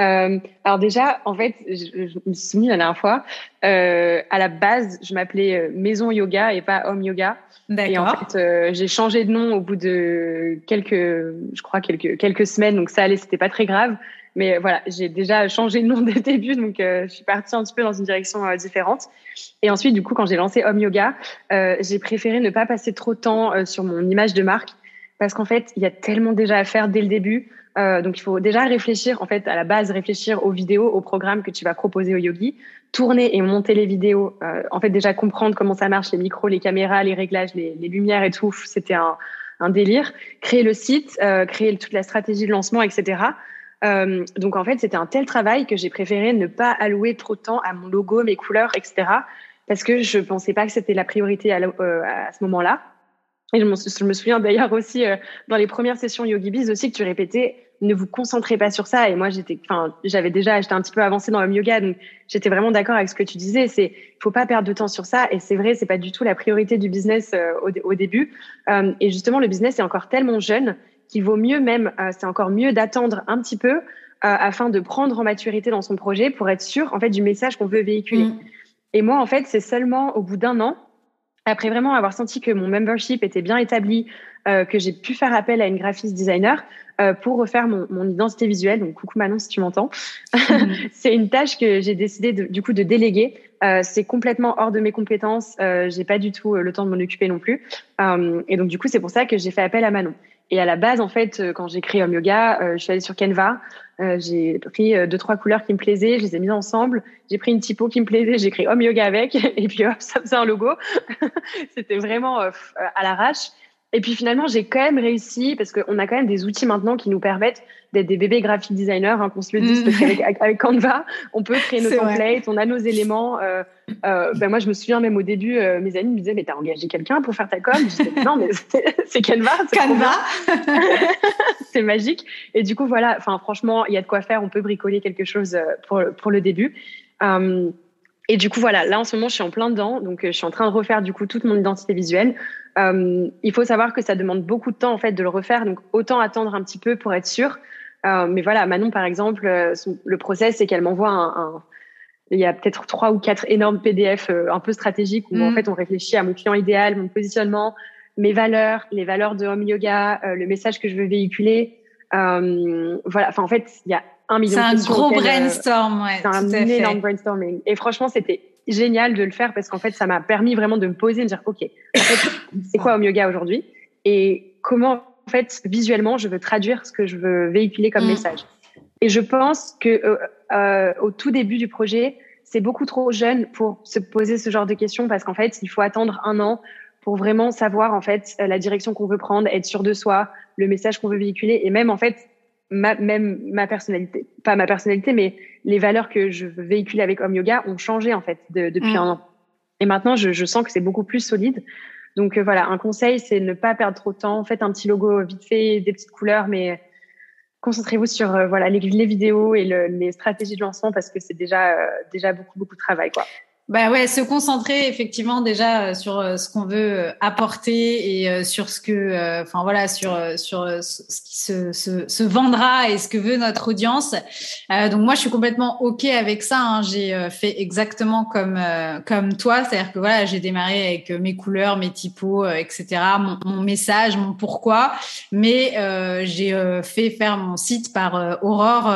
Euh, alors déjà, en fait, je, je, me suis souvenue la dernière fois. Euh, à la base, je m'appelais euh, Maison Yoga et pas Home Yoga. Et en fait, euh, j'ai changé de nom au bout de quelques, je crois quelques quelques semaines. Donc ça allait, c'était pas très grave. Mais voilà, j'ai déjà changé de nom dès le début, donc je suis partie un petit peu dans une direction différente. Et ensuite, du coup, quand j'ai lancé Home Yoga, j'ai préféré ne pas passer trop de temps sur mon image de marque parce qu'en fait, il y a tellement déjà à faire dès le début. Euh, donc, il faut déjà réfléchir, en fait, à la base, réfléchir aux vidéos, aux programmes que tu vas proposer au yogi, tourner et monter les vidéos. Euh, en fait, déjà comprendre comment ça marche, les micros, les caméras, les réglages, les, les lumières et tout. C'était un, un, délire. Créer le site, euh, créer toute la stratégie de lancement, etc. Euh, donc, en fait, c'était un tel travail que j'ai préféré ne pas allouer trop de temps à mon logo, mes couleurs, etc. Parce que je pensais pas que c'était la priorité à, euh, à ce moment-là. Et je me, je me souviens d'ailleurs aussi euh, dans les premières sessions Yogi Biz aussi que tu répétais ne vous concentrez pas sur ça. Et moi, j'étais, enfin, j'avais déjà, j'étais un petit peu avancée dans le yoga, donc j'étais vraiment d'accord avec ce que tu disais. C'est, faut pas perdre de temps sur ça. Et c'est vrai, c'est pas du tout la priorité du business euh, au, au, début. Euh, et justement, le business est encore tellement jeune qu'il vaut mieux même, c'est encore mieux d'attendre un petit peu afin de prendre en maturité dans son projet pour être sûr, en fait, du message qu'on veut véhiculer. Mmh. Et moi, en fait, c'est seulement au bout d'un an après vraiment avoir senti que mon membership était bien établi, euh, que j'ai pu faire appel à une graphiste designer euh, pour refaire mon, mon, identité visuelle. Donc coucou Manon si tu m'entends. Mhm. c'est une tâche que j'ai décidé de, du coup de déléguer. Euh, c'est complètement hors de mes compétences. Euh, j'ai pas du tout euh, le temps de m'en occuper non plus. Euh, et donc du coup c'est pour ça que j'ai fait appel à Manon. Et à la base en fait quand j'ai créé Home Yoga, je suis allée sur Canva. Euh, j'ai pris deux trois couleurs qui me plaisaient, je les ai mises ensemble. J'ai pris une typo qui me plaisait, j'ai créé Home Yoga avec, et puis hop, ça faisait un logo. C'était vraiment euh, à l'arrache. Et puis finalement, j'ai quand même réussi parce qu'on a quand même des outils maintenant qui nous permettent d'être des bébés graphic designers, hein, qu'on se le dise, parce qu'avec avec Canva, on peut créer nos templates, on a nos éléments. Euh, euh, ben moi, je me souviens même au début, euh, mes amis me disaient, mais t'as engagé quelqu'un pour faire ta com? Je disais, non, mais c'est Canva. Canva C'est magique. Et du coup, voilà, enfin franchement, il y a de quoi faire, on peut bricoler quelque chose euh, pour, pour le début. Et du coup, voilà, là en ce moment, je suis en plein dedans. Donc, euh, je suis en train de refaire du coup toute mon identité visuelle. Euh, il faut savoir que ça demande beaucoup de temps en fait de le refaire. Donc, autant attendre un petit peu pour être sûr. Euh, mais voilà, Manon, par exemple, euh, son, le process, c'est qu'elle m'envoie un, un, il y a peut-être trois ou quatre énormes PDF euh, un peu stratégiques où mm. en fait on réfléchit à mon client idéal, mon positionnement, mes valeurs, les valeurs de home yoga, euh, le message que je veux véhiculer. voilà, enfin en fait, il y a un million. C'est un gros brainstorm, ouais. C'est un énorme brainstorming. Et franchement, c'était génial de le faire parce qu'en fait, ça m'a permis vraiment de me poser, et de dire, ok, en fait, c'est quoi home yoga aujourd'hui et comment en fait visuellement je veux traduire ce que je veux véhiculer comme mmh. message. Et je pense que euh, euh, au tout début du projet, c'est beaucoup trop jeune pour se poser ce genre de questions parce qu'en fait, il faut attendre un an pour vraiment savoir en fait la direction qu'on veut prendre, être sûr de soi, le message qu'on veut véhiculer et même en fait ma, même ma personnalité, pas ma personnalité, mais les valeurs que je veux véhiculer avec Home Yoga ont changé en fait de, depuis mmh. un an. Et maintenant, je, je sens que c'est beaucoup plus solide. Donc euh, voilà, un conseil, c'est ne pas perdre trop de temps. Faites un petit logo vite fait, des petites couleurs, mais concentrez-vous sur euh, voilà les, les, vidéos et le, les stratégies de lancement parce que c'est déjà euh, déjà beaucoup beaucoup de travail quoi. Bah ouais, se concentrer effectivement déjà euh, sur euh, ce qu'on veut euh, apporter et sur ce que, enfin voilà, sur sur ce qui se, se, se, vendra et ce que veut notre audience. Euh, donc moi, je suis complètement ok avec ça. Hein. J'ai fait exactement comme comme toi, c'est-à-dire que voilà, j'ai démarré avec mes couleurs, mes typos, etc., mon, mon, message, mon pourquoi, mais j'ai fait faire mon site par Aurore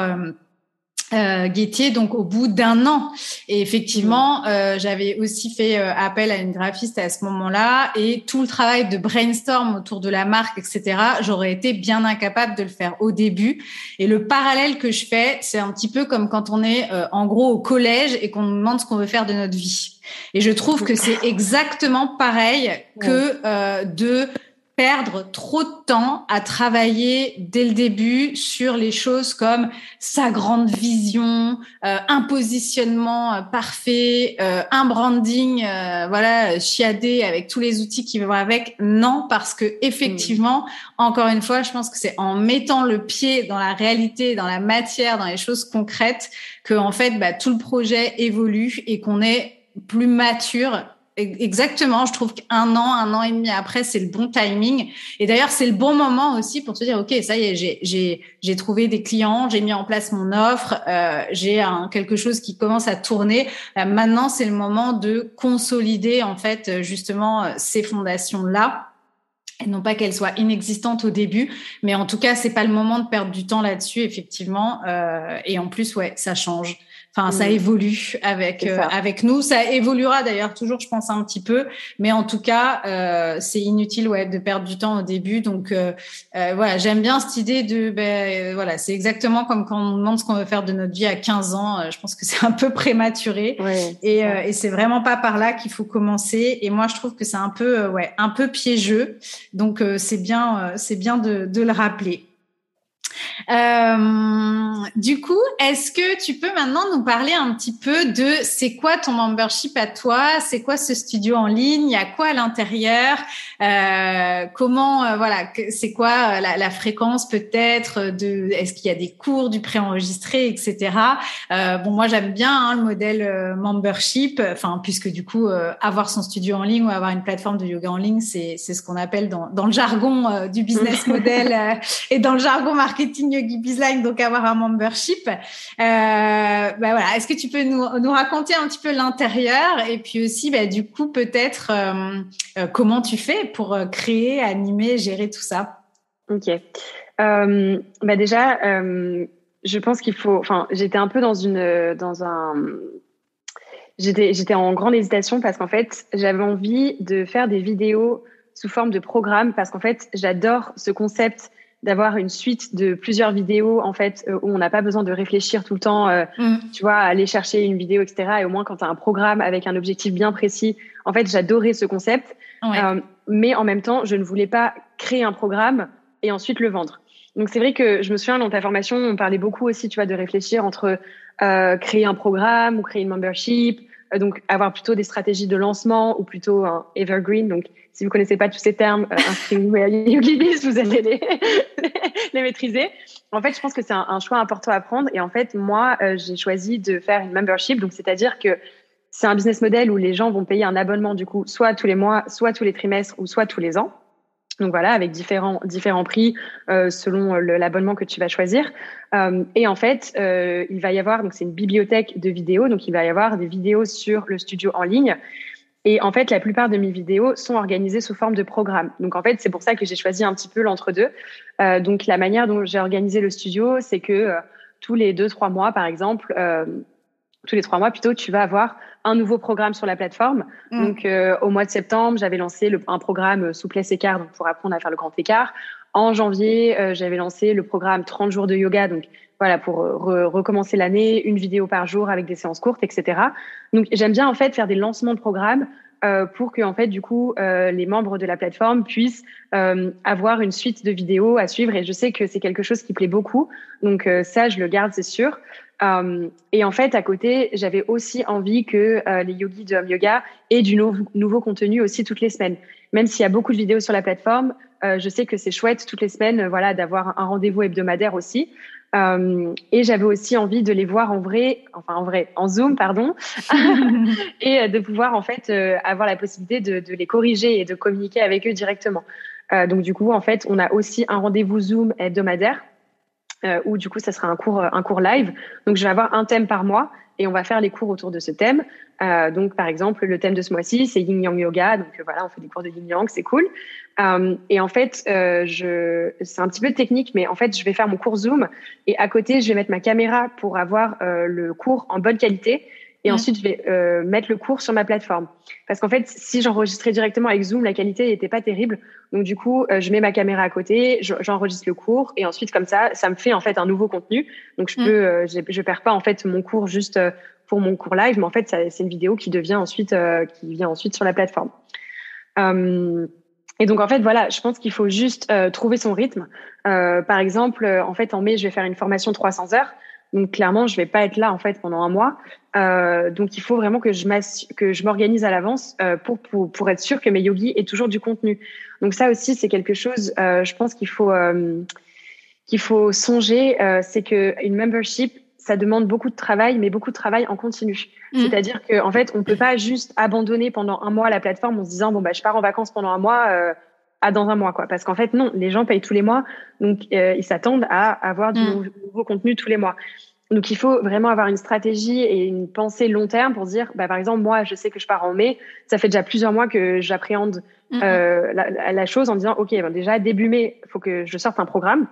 euh, donc au bout d'un an. Et effectivement, mmh. euh, j'avais aussi fait euh, appel à une graphiste à ce moment-là et tout le travail de brainstorm autour de la marque, etc. J'aurais été bien incapable de le faire au début. Et le parallèle que je fais, c'est un petit peu comme quand on est euh, en gros au collège et qu'on nous demande ce qu'on veut faire de notre vie. Et je trouve que c'est exactement pareil que euh, de perdre trop de temps à travailler dès le début sur les choses comme sa grande vision, euh, un positionnement euh, parfait, euh, un branding, euh, voilà, chiadé avec tous les outils qui vont avec. Non, parce que effectivement, encore une fois, je pense que c'est en mettant le pied dans la réalité, dans la matière, dans les choses concrètes, que en fait, bah, tout le projet évolue et qu'on est plus mature Exactement, je trouve qu'un an, un an et demi après, c'est le bon timing. Et d'ailleurs, c'est le bon moment aussi pour se dire, ok, ça y est, j'ai trouvé des clients, j'ai mis en place mon offre, euh, j'ai quelque chose qui commence à tourner. Euh, maintenant, c'est le moment de consolider en fait justement ces fondations là et non pas qu'elle soit inexistante au début, mais en tout cas, c'est pas le moment de perdre du temps là-dessus, effectivement. Euh, et en plus, ouais, ça change. Enfin, ça mm. évolue avec euh, avec nous. Ça évoluera d'ailleurs toujours, je pense, un petit peu. Mais en tout cas, euh, c'est inutile, ouais, de perdre du temps au début. Donc euh, voilà, j'aime bien cette idée de, ben voilà, c'est exactement comme quand on demande ce qu'on veut faire de notre vie à 15 ans. je pense que c'est un peu prématuré. et, et c'est vraiment pas par là qu'il faut commencer. Et moi, je trouve que c'est un peu, ouais, un peu piégeux. Donc c'est bien, c'est bien de, de le rappeler. Euh, du coup, est-ce que tu peux maintenant nous parler un petit peu de c'est quoi ton membership à toi? C'est quoi ce studio en ligne? Il y a quoi à l'intérieur? Euh, Comment, euh, voilà, c'est quoi la, la fréquence peut-être de Est-ce qu'il y a des cours, du préenregistré, etc. Euh, bon, moi j'aime bien hein, le modèle euh, membership, enfin puisque du coup avoir son studio en ligne ou avoir une plateforme de yoga en ligne, c'est c'est ce qu'on appelle dans dans le jargon du business model et dans le jargon marketing Yogi Bizline, donc avoir un membership. Euh, bah voilà, est-ce que tu peux nous, raconter un petit peu l'intérieur et puis aussi, bah, du coup, peut-être euh, euh, comment tu fais pour créer, animer, gérer tout ça? Ok. Bah déjà, je pense qu'il faut. Enfin, j'étais un peu dans une dans un j'étais j'étais en grande hésitation parce qu'en fait j'avais envie de faire des vidéos sous forme de programme parce qu'en fait j'adore ce concept d'avoir une suite de plusieurs vidéos en fait euh, où on n'a pas besoin de réfléchir tout le temps, euh, mm. tu vois, aller chercher une vidéo, etc. Et au moins quand tu as un programme avec un objectif bien précis, en fait, j'adorais ce concept. Euh, mais en même temps, je ne voulais pas créer un programme et ensuite le vendre. Donc c'est vrai que je me souviens dans ta formation, on parlait beaucoup aussi, tu vois, de réfléchir entre créer un programme ou créer une membership, donc avoir plutôt des stratégies de lancement ou plutôt un evergreen, donc si vous connaissez pas tous ces termes, euh, inscrivez-vous à YogiBiz, vous allez les, maîtriser. En fait, je pense que c'est un, choix important à prendre. Et en fait, moi, euh, j'ai choisi de faire une membership. Donc, c'est-à-dire que c'est un business model où les gens vont payer un abonnement, du coup, soit tous les mois, soit tous les trimestres ou soit tous les ans. Donc voilà, avec différents différents prix euh, selon l'abonnement que tu vas choisir. Et en fait, il va y avoir donc c'est une bibliothèque de vidéos, donc il va y avoir des vidéos sur le studio en ligne. Et en fait, la plupart de mes vidéos sont organisées sous forme de programme. Donc en fait, c'est pour ça que j'ai choisi un petit peu l'entre-deux. Euh, donc la manière dont j'ai organisé le studio, c'est que euh, tous les deux, trois mois, par exemple, euh, tous les trois mois plutôt, tu vas avoir un nouveau programme sur la plateforme. Mm. Donc au mois de septembre, j'avais lancé le, un programme souplesse écart, donc pour apprendre à faire le grand écart. En janvier, j'avais lancé le programme 30 jours de yoga, donc voilà, pour recommencer l'année, une vidéo par jour avec des séances courtes, etc. Donc, j'aime bien en fait faire des lancements de programmes euh, pour que en fait du coup euh, les membres de la plateforme puissent euh, avoir une suite de vidéos à suivre. Et je sais que c'est quelque chose qui plaît beaucoup. Donc euh, ça je le garde c'est sûr. Euh, et en fait à côté j'avais aussi envie que les yogis de Yoga aient du nouveau contenu aussi toutes les semaines. Même s'il y a beaucoup de vidéos sur la plateforme je sais que c'est chouette toutes les semaines voilà d'avoir un rendez-vous hebdomadaire aussi euh, et j'avais aussi envie de les voir en vrai, enfin en vrai, en Zoom, pardon, et de pouvoir en fait euh, avoir la possibilité de, de, les corriger et de communiquer avec eux directement. Euh, donc du coup, en fait, on a aussi un rendez-vous Zoom hebdomadaire euh, où du coup, ça sera un cours, un cours live. Donc je vais avoir un thème par mois et on va faire les cours autour de ce thème. Euh, donc, par exemple, le thème de ce mois-ci, c'est Yin Yang Yoga. Donc, euh, voilà, on fait des cours de Yin Yang, c'est cool. Euh, et en fait, euh, je, c'est un petit peu technique, mais en fait, je vais faire mon cours Zoom et à côté, je vais mettre ma caméra pour avoir euh, le cours en bonne qualité. Et mmh. ensuite, je vais euh, mettre le cours sur ma plateforme. Parce qu'en fait, si j'enregistrais directement avec Zoom, la qualité n'était pas terrible. Donc, du coup, euh, je mets ma caméra à côté, j'enregistre le cours, et ensuite, comme ça, ça me fait en fait un nouveau contenu. Donc, je mmh. peux, euh, je perds pas en fait mon cours juste pour mon cours live, mais en fait, c'est une vidéo qui devient ensuite, euh, qui vient ensuite sur la plateforme. Et donc, en fait, voilà, je pense qu'il faut juste trouver son rythme. par exemple, en fait, en mai, je vais faire une formation 300 heures. Donc clairement, je vais pas être là en fait pendant un mois. Euh, donc il faut vraiment que je que je m'organise à l'avance euh, pour, pour, pour être sûr que mes yogis aient toujours du contenu. Donc ça aussi c'est quelque chose, euh, je pense qu'il faut euh, qu'il faut songer, euh, c'est que une membership ça demande beaucoup de travail, mais beaucoup de travail en continu. Mmh. C'est-à-dire que en fait on peut pas juste abandonner pendant un mois la plateforme en se disant bon bah je pars en vacances pendant un mois. à dans un mois quoi parce qu'en fait non les gens payent tous les mois donc ils s'attendent à avoir du mmh. nouveau contenu tous les mois donc il faut vraiment avoir une stratégie et une pensée long terme pour dire, bah, par exemple, moi, je sais que je pars en mai, ça fait déjà plusieurs mois que j'appréhende euh, la, la, chose en disant, ok, ben déjà début mai, il faut que je sorte un programme.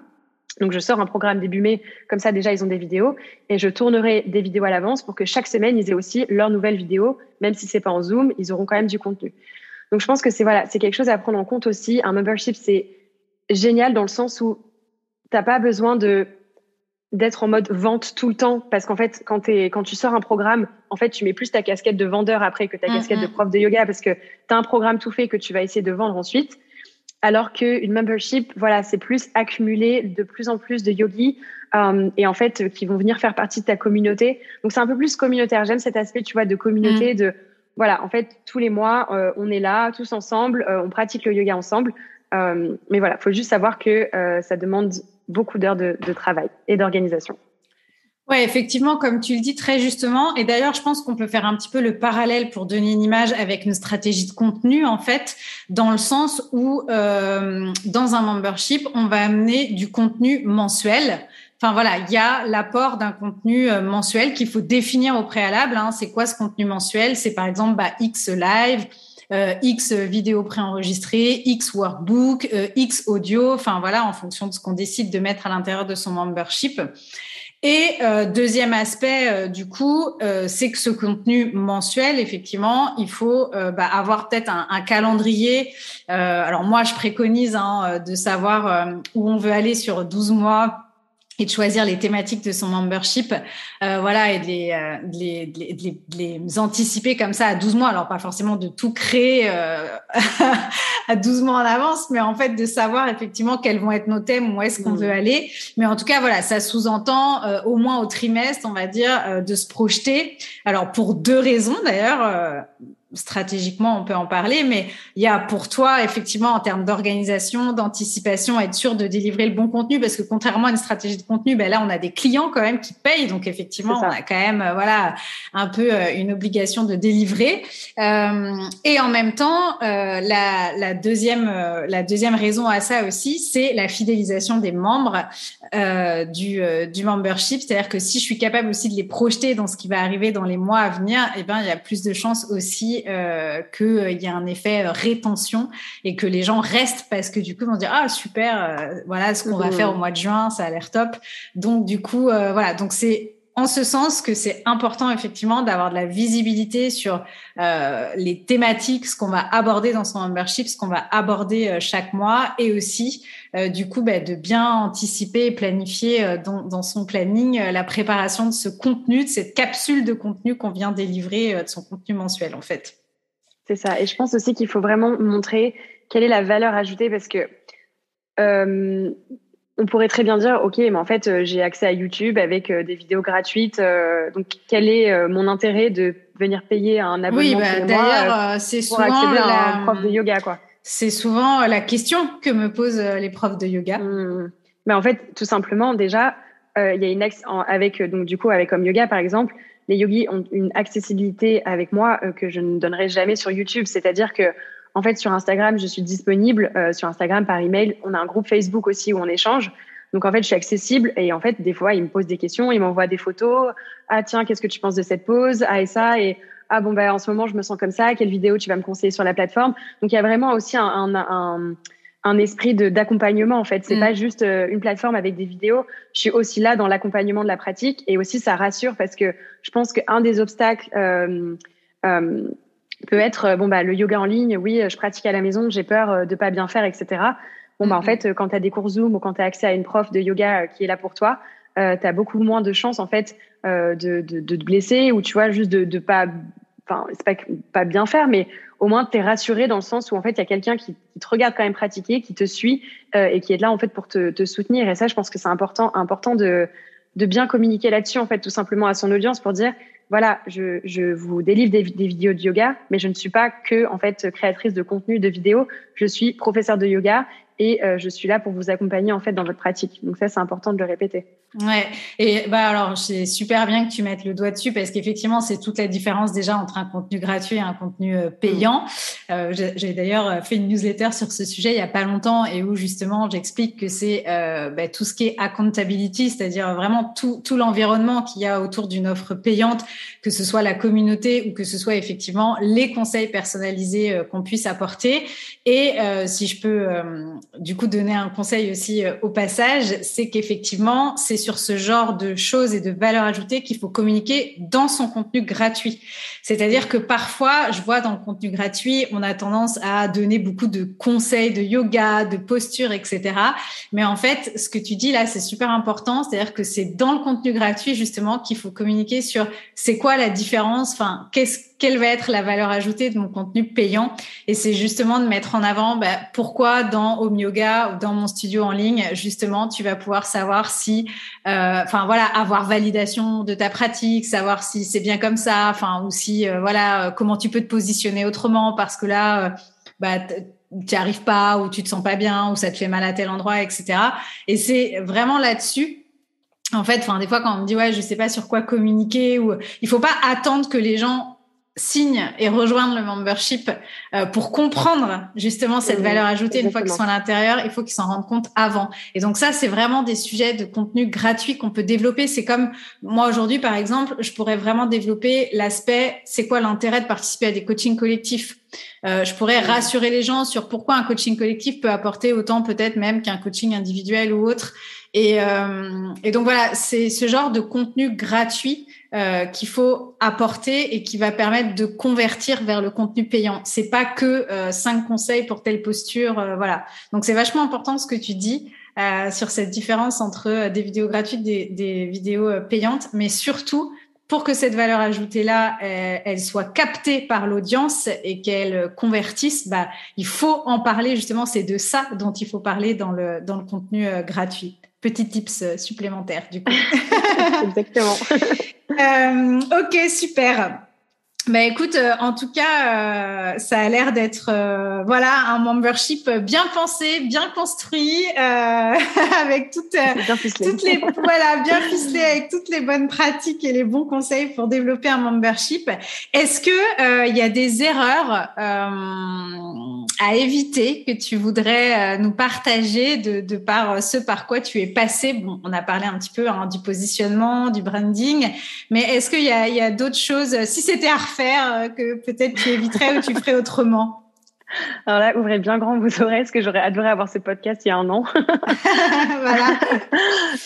Donc je sors un programme début mai, comme ça déjà ils ont des vidéos et je tournerai des vidéos à l'avance pour que chaque semaine ils aient aussi leurs nouvelles vidéos, même si c'est pas en Zoom, ils auront quand même du contenu. Donc je pense que c'est voilà, c'est quelque chose à prendre en compte aussi. Un membership c'est génial dans le sens où t'as pas besoin de d'être en mode vente tout le temps parce qu'en fait quand es, quand tu sors un programme en fait tu mets plus ta casquette de vendeur après que ta mm, casquette de mm. prof de yoga parce que tu as un programme tout fait que tu vas essayer de vendre ensuite alors qu'une membership voilà c'est plus accumuler de plus en plus de yogis euh, et en fait qui vont venir faire partie de ta communauté donc c'est un peu plus communautaire j'aime cet aspect tu vois de communauté mm. de voilà en fait tous les mois euh, on est là tous ensemble euh, on pratique le yoga ensemble euh, mais voilà faut juste savoir que euh, ça demande beaucoup d'heures de, travail et d'organisation. Ouais, effectivement, comme tu le dis très justement. Et d'ailleurs, je pense qu'on peut faire un petit peu le parallèle pour donner une image avec une stratégie de contenu, en fait, dans le sens où euh, dans un membership, on va amener du contenu mensuel. Enfin voilà, il y a l'apport d'un contenu euh, mensuel qu'il faut définir au préalable. Hein. C'est quoi ce contenu mensuel? C'est par exemple bah, X live, euh, X vidéos préenregistrées, X workbook, euh, X audio, enfin voilà, en fonction de ce qu'on décide de mettre à l'intérieur de son membership. Et euh, deuxième aspect, du coup, c'est que ce contenu mensuel, effectivement, il faut bah, avoir peut-être un, un, calendrier. alors moi, je préconise hein, de savoir où on veut aller sur 12 mois et de choisir les thématiques de son membership, euh, voilà, et de les, euh, de, les, de, les, de, les, anticiper comme ça à 12 mois. Alors, pas forcément de tout créer euh, à 12 mois en avance, mais en fait de savoir effectivement quels vont être nos thèmes, où est-ce qu'on mmh. veut aller. Mais en tout cas, voilà, ça sous-entend euh, au moins au trimestre, on va dire, euh, de se projeter. Alors, pour deux raisons d'ailleurs stratégiquement, on peut en parler, mais il y a pour toi, effectivement, en termes d'organisation, d'anticipation, être sûr de délivrer le bon contenu, parce que contrairement à une stratégie de contenu, ben là, on a des clients quand même qui payent, donc effectivement, on a quand même, euh, voilà, un peu euh, une obligation de délivrer. Euh, et en même temps, euh, la, la, deuxième, euh, la deuxième raison à ça aussi, c'est la fidélisation des membres du, du membership, c'est-à-dire que si je suis capable aussi de les projeter dans ce qui va arriver dans les mois à venir, eh ben, il y a plus de chances aussi euh, qu'il euh, y a un effet euh, rétention et que les gens restent parce que du coup, ils vont dire ah super, euh, voilà ce qu'on va faire au mois de juin, ça a l'air top. Donc du coup, voilà, donc c'est en ce sens que c'est important effectivement d'avoir de la visibilité sur euh, les thématiques, ce qu'on va aborder dans son membership, ce qu'on va aborder chaque mois, et aussi euh, du coup bah, de bien anticiper et planifier dans, dans, son planning la préparation de ce contenu, de cette capsule de contenu qu'on vient délivrer de son contenu mensuel en fait. C'est ça. Et je pense aussi qu'il faut vraiment montrer quelle est la valeur ajoutée parce que euh, on pourrait très bien dire, OK, mais en fait, euh, j'ai accès à YouTube avec euh, des vidéos gratuites. Euh, donc, quel est mon intérêt de venir payer un abonnement oui, bah, d'ailleurs, c'est souvent accéder à un prof de yoga, quoi. C'est souvent la question que me posent les profs de yoga. Mmh. Mais en fait, tout simplement, déjà, il y a une avec donc du coup avec Home Yoga par exemple, les yogis ont une accessibilité avec moi euh, que je ne donnerai jamais sur YouTube. C'est-à-dire que, en fait, sur Instagram, je suis disponible. Euh, sur Instagram, par email, on a un groupe Facebook aussi où on échange. Donc, en fait, je suis accessible. Et en fait, des fois, ils me posent des questions, ils m'envoient des photos. Ah, tiens, qu'est-ce que tu penses de cette pause? Ah, et ça. Et, ah, bon, bah, en ce moment, je me sens comme ça. Quelle vidéo tu vas me conseiller sur la plateforme? Donc, il y a vraiment aussi un, un, un un esprit de d'accompagnement en fait. C'est mm. pas juste euh, une plateforme avec des vidéos. Je suis aussi là dans l'accompagnement de la pratique et aussi ça rassure parce que je pense qu'un des obstacles euh, euh, peut être bon bah le yoga en ligne. Oui, je pratique à la maison, j'ai peur de pas bien faire, etc. Bon bah en mm-hmm. fait quand tu as des cours Zoom ou quand tu as accès à une prof de yoga qui est là pour toi, euh, tu as beaucoup moins de chances en fait de, de, de, te blesser ou tu vois juste de, de pas enfin c'est pas pas bien faire mais au moins tu es rassuré dans le sens où en fait il y a quelqu'un qui, te regarde quand même pratiquer, qui te suit euh, et qui est là en fait pour te, te soutenir. Et ça, je pense que c'est important, important de, de bien communiquer là-dessus en fait, tout simplement à son audience pour dire voilà, je, vous délivre des, vidéos de yoga, mais je ne suis pas que en fait créatrice de contenu de vidéos. Je suis professeur de yoga et je suis là pour vous accompagner en fait dans votre pratique. Donc ça, c'est important de le répéter. Ouais, et bah alors c'est super bien que tu mettes le doigt dessus parce qu'effectivement c'est toute la différence déjà entre un contenu gratuit et un contenu euh, payant. Euh, J'ai d'ailleurs fait une newsletter sur ce sujet il y a pas longtemps et où justement j'explique que c'est euh, bah, tout ce qui est accountability, c'est-à-dire vraiment tout, tout l'environnement qu'il y a autour d'une offre payante, que ce soit la communauté ou que ce soit effectivement les conseils personnalisés euh, qu'on puisse apporter. Et euh, si je peux du coup donner un conseil aussi au passage, c'est qu'effectivement c'est sur ce genre de choses et de valeurs ajoutées qu'il faut communiquer dans son contenu gratuit. C'est-à-dire que parfois, je vois dans le contenu gratuit, on a tendance à donner beaucoup de conseils de yoga, de posture, etc. Mais en fait, ce que tu dis là, c'est super important. C'est-à-dire que c'est dans le contenu gratuit justement qu'il faut communiquer sur c'est quoi la différence, enfin, qu'est-ce quelle va être la valeur ajoutée de mon contenu payant Et c'est justement de mettre en avant bah, pourquoi dans Home Yoga ou dans mon studio en ligne, justement, tu vas pouvoir savoir si, euh, enfin voilà, avoir validation de ta pratique, savoir si c'est bien comme ça, enfin ou si euh, voilà, euh, comment tu peux te positionner autrement parce que là, bah tu arrives pas ou tu te sens pas bien ou ça te fait mal à tel endroit, etc. Et c'est vraiment là-dessus en fait, enfin, des fois, quand on me dit, ouais, je sais pas sur quoi communiquer ou il faut pas attendre que les gens signe et rejoindre le membership euh, pour comprendre justement cette valeur ajoutée une fois qu'ils sont à l'intérieur, il faut qu'ils s'en rendent compte avant. Et donc ça, c'est vraiment des sujets de contenu gratuit qu'on peut développer. C'est comme moi aujourd'hui, par exemple, je pourrais vraiment développer l'aspect, c'est quoi l'intérêt de participer à des coachings collectifs? Euh, je pourrais rassurer les gens sur pourquoi un coaching collectif peut apporter autant peut-être même qu'un coaching individuel ou autre. Et, euh, et donc voilà, c'est ce genre de contenu gratuit euh, qu'il faut apporter et qui va permettre de convertir vers le contenu payant. C'est pas que euh, cinq conseils pour telle posture, euh, voilà. Donc c'est vachement important ce que tu dis sur cette différence entre des vidéos gratuites, des, des vidéos payantes, mais surtout pour que cette valeur ajoutée là, elle, soit captée par l'audience et qu'elle convertisse, bah, il faut en parler justement. C'est de ça dont il faut parler dans le dans le contenu gratuit. Petit tips supplémentaire du coup. Exactement. Euh, ok, super. Bah écoute, euh, en tout cas, euh, ça a l'air d'être voilà un membership bien pensé, bien construit, avec toutes, toutes les voilà bien ficelé avec toutes les bonnes pratiques et les bons conseils pour développer un membership. Est-ce que il y a des erreurs à éviter que tu voudrais nous partager de, de, par ce par quoi tu es passé? Bon, on a parlé un petit peu hein, du positionnement, du branding, mais est-ce qu'il y a, il y a d'autres choses? Si c'était à faire, que peut-être tu éviterais ou tu ferais autrement alors là, ouvrez bien grand vos oreilles, parce que j'aurais adoré avoir ce podcast il y a un an. voilà.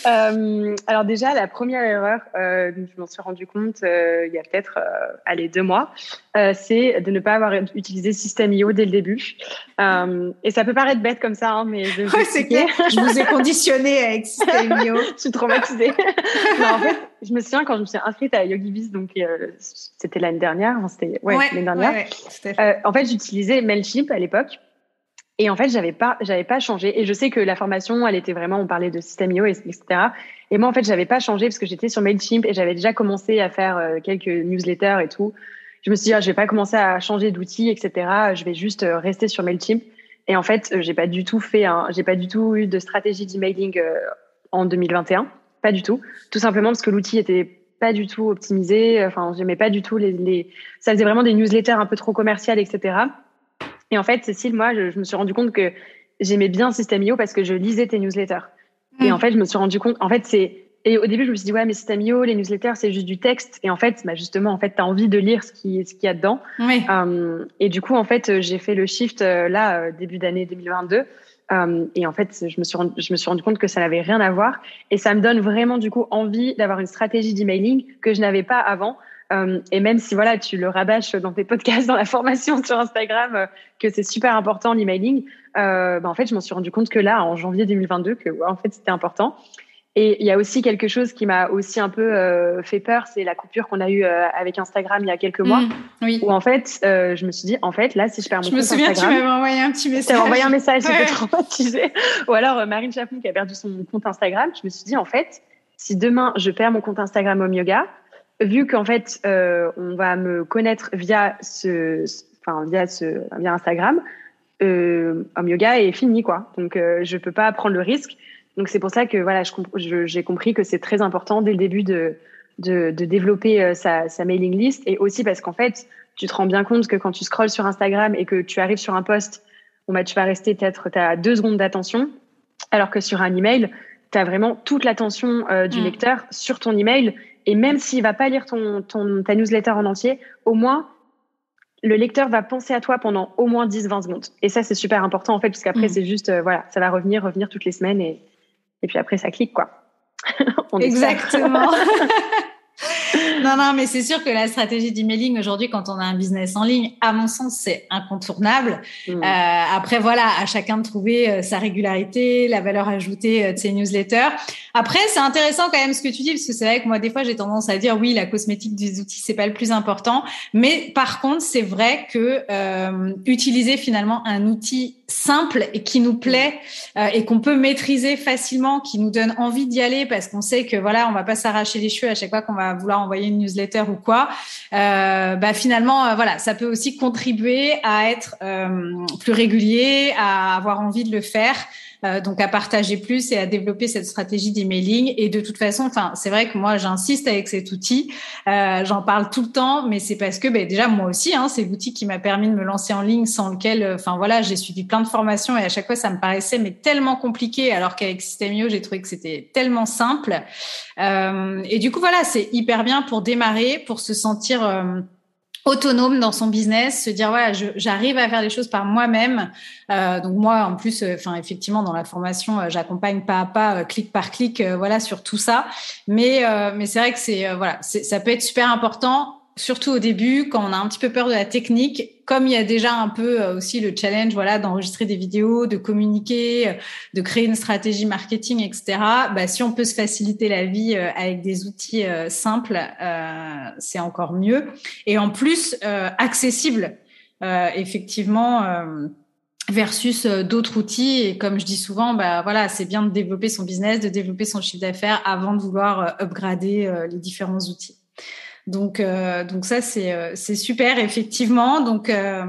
euh, alors déjà, la première erreur, euh, je m'en suis rendu compte euh, il y a peut-être, euh, allez, deux mois, euh, c'est de ne pas avoir utilisé System.io dès le début. Euh, et ça peut paraître bête comme ça, hein, mais je clair. Je vous ai conditionné avec System.io. je suis traumatisée. non, en fait, je me souviens quand je me suis inscrite à YogiBiz, donc euh, c'était l'année dernière, enfin, c'était ouais, l'année dernière. Ouais, fait. Euh, en fait, j'utilisais Mailchimp à l'époque. Et en fait, j'avais pas, j'avais pas changé. Et je sais que la formation, elle était vraiment, on parlait de System.io, etc. Et moi, en fait, j'avais pas changé parce que j'étais sur Mailchimp et j'avais déjà commencé à faire euh, quelques newsletters et tout. Je me suis dit, ah, je vais pas commencer à changer d'outils, etc. Je vais juste euh, rester sur Mailchimp. Et en fait, j'ai pas du tout fait, j'ai pas du tout eu de stratégie d'emailing en 2021 pas du tout. Tout simplement parce que l'outil était pas du tout optimisé. Enfin, j'aimais pas du tout les, les, ça faisait vraiment des newsletters un peu trop commerciales, etc. Et en fait, Cécile, moi, je, me suis rendu compte que j'aimais bien System.io parce que je lisais tes newsletters. Et mm. en fait, je me suis rendu compte, en fait, c'est, et au début, je me suis dit, ouais, mais System.io, les newsletters, c'est juste du texte. Et en fait, bah, justement, en fait, t'as envie de lire ce qui, ce qu'il y a dedans. Oui. Euh, et du coup, en fait, j'ai fait le shift, euh, là, euh, début d'année 2022. Euh, et en fait, je me, suis rendu, je me suis rendu compte que ça n'avait rien à voir. Et ça me donne vraiment, du coup, envie d'avoir une stratégie d'emailing que je n'avais pas avant. Euh, et même si voilà, tu le rabâches dans tes podcasts, dans la formation sur Instagram, euh, que c'est super important l'emailing, bah, en fait, je m'en suis rendu compte que là, en janvier 2022, que ouais, en fait, c'était important. Et il y a aussi quelque chose qui m'a aussi un peu euh, fait peur, c'est la coupure qu'on a eue euh, avec Instagram il y a quelques mois, mmh, oui. où en fait, euh, je me suis dit, en fait, là, si je perds mon je compte Instagram... Je me souviens, tu m'avais envoyé un petit message. Tu envoyé un message, j'étais traumatisée. Ou alors, Marine Chapon qui a perdu son compte Instagram, je me suis dit, en fait, si demain, je perds mon compte Instagram Home Yoga, vu qu'en fait, on va me connaître via ce, enfin, via ce, via Instagram, homme yoga est fini quoi. Donc je peux pas prendre le risque. Donc c'est pour ça que voilà, j'ai compris que c'est très important dès le début de de, de développer euh, sa, sa, mailing list et aussi parce qu'en fait tu te rends bien compte que quand tu scrolles sur Instagram et que tu arrives sur un post, bon bah tu vas rester peut-être tu as deux secondes d'attention, alors que sur un email tu as vraiment toute l'attention euh, du mm. lecteur sur ton email et même s'il va pas lire ton, ton ta newsletter en entier, au moins le lecteur va penser à toi pendant au moins 10-20 secondes. Et ça, c'est super important, en fait, parce qu'après, mm. c'est juste, euh, voilà, ça va revenir, revenir toutes les semaines et, et puis après, ça clique, quoi. Exactement. non, non, mais c'est sûr que la stratégie d'emailing aujourd'hui, quand on a un business en ligne, à mon sens, c'est incontournable. Mm. Euh, après, voilà, à chacun de trouver euh, sa régularité, la valeur ajoutée euh, de ses newsletters. Après, c'est intéressant quand même ce que tu dis, parce que c'est vrai que moi, des fois, j'ai tendance à dire oui, la cosmétique des outils, c'est pas le plus important. Mais par contre, c'est vrai que euh, utiliser finalement un outil simple et qui nous plaît euh, et qu'on peut maîtriser facilement, qui nous donne envie d'y aller parce qu'on sait que voilà, on va pas s'arracher les cheveux à chaque fois qu'on va vouloir envoyer une newsletter ou quoi. Euh, bah finalement, euh, voilà, ça peut aussi contribuer à être euh, plus régulier, à avoir envie de le faire. Euh, donc à partager plus et à développer cette stratégie d'emailing. Et de toute façon, enfin, c'est vrai que moi, j'insiste avec cet outil. Euh, J'en parle tout le temps, mais c'est parce que ben, déjà moi aussi, hein, c'est l'outil qui m'a permis de me lancer en ligne, sans lequel, euh, enfin voilà, j'ai suivi plein de formations et à chaque fois, ça me paraissait mais tellement compliqué, alors qu'avec Systemio, j'ai trouvé que c'était tellement simple. Et du coup, voilà, c'est hyper bien pour démarrer, pour se sentir autonome dans son business, se dire voilà, j'arrive à faire les choses par moi-même. Euh, donc moi, en plus, euh, enfin effectivement, dans la formation, euh, j'accompagne pas à pas, euh, clic par clic, voilà, sur tout ça. Mais mais c'est vrai que c'est voilà, ça peut être super important surtout au début, quand on a un petit peu peur de la technique, comme il y a déjà un peu euh, aussi le challenge, voilà, d'enregistrer des vidéos, de communiquer, euh, de créer une stratégie marketing, etc. Bah, si on peut se faciliter la vie euh, avec des outils simples, c'est encore mieux. Et en plus, accessible, effectivement versus d'autres outils. Et comme je dis souvent, bah voilà, c'est bien de développer son business, de développer son chiffre d'affaires avant de vouloir upgrader les différents outils. Donc, euh, donc ça, c'est, euh, c'est super, effectivement. Donc, euh,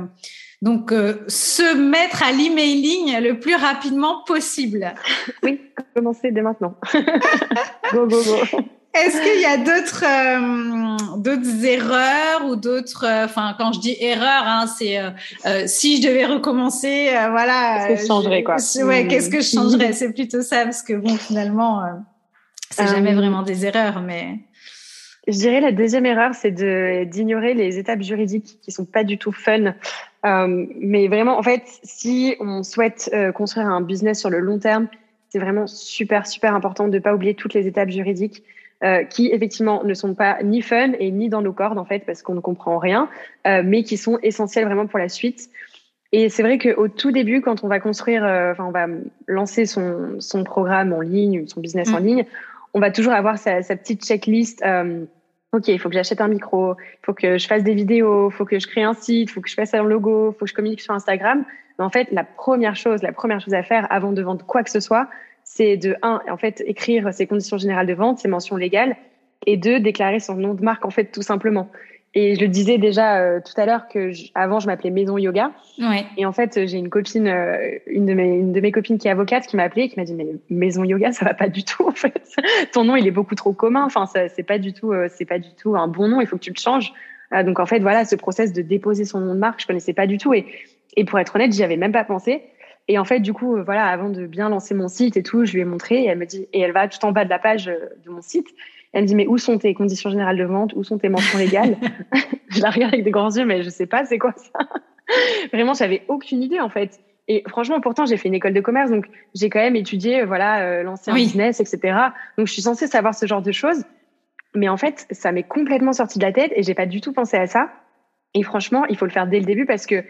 donc se mettre à l'emailing le plus rapidement possible. Oui, commencer dès maintenant. go, go, go. Est-ce qu'il y a d'autres d'autres erreurs ou d'autres enfin quand je dis erreur hein, c'est si je devais recommencer voilà qu'est-ce que je changerais quoi? ouais qu'est-ce que je changerais? C'est plutôt ça parce que bon finalement c'est jamais vraiment des erreurs mais je dirais la deuxième erreur, c'est d'ignorer les étapes juridiques qui sont pas du tout fun. Euh, mais vraiment, en fait, si on souhaite euh, construire un business sur le long terme, c'est vraiment super super important de pas oublier toutes les étapes juridiques euh, qui effectivement ne sont pas ni fun et ni dans nos cordes en fait parce qu'on ne comprend rien, euh, mais qui sont essentielles vraiment pour la suite. Et c'est vrai qu'au tout début, quand on va construire, euh, enfin on va lancer son son programme en ligne, son business en mmh. ligne, on va toujours avoir sa, sa petite checklist. Euh, ok, il faut que j'achète un micro, il faut que je fasse des vidéos, il faut que je crée un site, il faut que je fasse un logo, il faut que je communique sur Instagram. Mais en fait, la première chose, la première chose à faire avant de vendre quoi que ce soit, c'est de un, en fait, écrire ses conditions générales de vente, ses mentions légales, et deux, déclarer son nom de marque en fait tout simplement. Et je le disais déjà euh, tout à l'heure que avant je m'appelais Maison Yoga. Ouais. Et en fait, j'ai une copine, euh, une de mes une de mes copines qui est avocate, qui m'a appelée et qui m'a dit mais Maison Yoga, ça va pas du tout en fait. Ton nom il est beaucoup trop commun. Enfin, c'est pas du tout, euh, c'est pas du tout un bon nom. Il faut que tu le changes. donc en fait, voilà, ce process de déposer son nom de marque, je connaissais pas du tout. Et et pour être honnête, j'y avais même pas pensé. Et en fait, du coup, voilà, avant de bien lancer mon site et tout, je lui ai montré et elle me dit et elle va tout en bas de la page de mon site. Elle me dit, mais où sont tes conditions générales de vente? Où sont tes mentions légales? Je la regarde avec des grands yeux, mais je sais pas, c'est quoi ça? Vraiment, j'avais aucune idée, en fait. Et franchement, pourtant, j'ai fait une école de commerce, donc j'ai quand même étudié, euh, voilà, euh, l'ancien business, etc. Donc, je suis censée savoir ce genre de choses. Mais en fait, ça m'est complètement sorti de la tête et j'ai pas du tout pensé à ça. Et franchement, il faut le faire dès le début parce que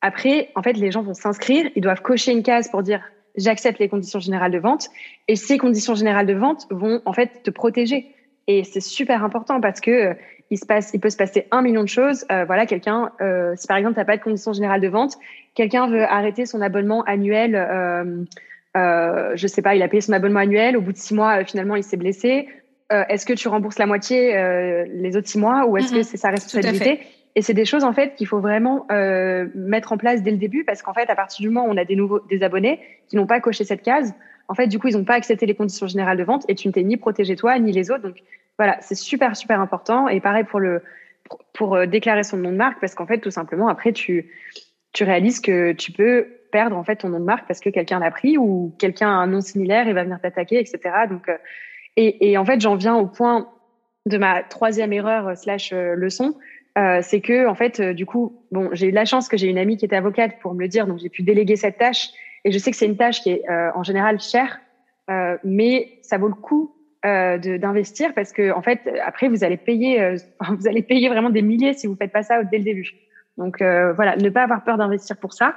après, en fait, les gens vont s'inscrire, ils doivent cocher une case pour dire j'accepte les conditions générales de vente. Et ces conditions générales de vente vont en fait te protéger. Et c'est super important parce que euh, il se passe, il peut se passer un million de choses. Euh, voilà, quelqu'un, euh, si par exemple t'as pas de conditions générales de vente, quelqu'un veut arrêter son abonnement annuel. Euh, euh, je sais pas, il a payé son abonnement annuel. Au bout de six mois, finalement, il s'est blessé. Est-ce que tu rembourses la moitié les autres six mois ou est-ce que mm-hmm. c'est sa responsabilité? Et c'est des choses en fait qu'il faut vraiment euh, mettre en place dès le début parce qu'en fait, à partir du moment où on a des nouveaux des abonnés qui n'ont pas coché cette case, en fait, du coup, ils n'ont pas accepté les conditions générales de vente et tu ne t'es ni protégé toi ni les autres. Donc voilà, c'est super super important. Et pareil pour le pour, euh, déclarer son nom de marque parce qu'en fait, tout simplement, après tu tu réalises que tu peux perdre en fait ton nom de marque parce que quelqu'un l'a pris ou quelqu'un a un nom similaire et va venir t'attaquer, etc. Donc euh, et, et en fait, j'en viens au point de ma troisième erreur euh, slash leçon, euh, c'est que en fait, euh, du coup, bon, j'ai eu la chance que j'ai une amie qui était avocate pour me le dire, donc j'ai pu déléguer cette tâche. Et je sais que c'est une tâche qui est euh, en général chère, mais ça vaut le coup d'investir parce que en fait, après, vous allez payer, vous allez payer vraiment des milliers si vous faites pas ça dès le début. Donc voilà, ne pas avoir peur d'investir pour ça.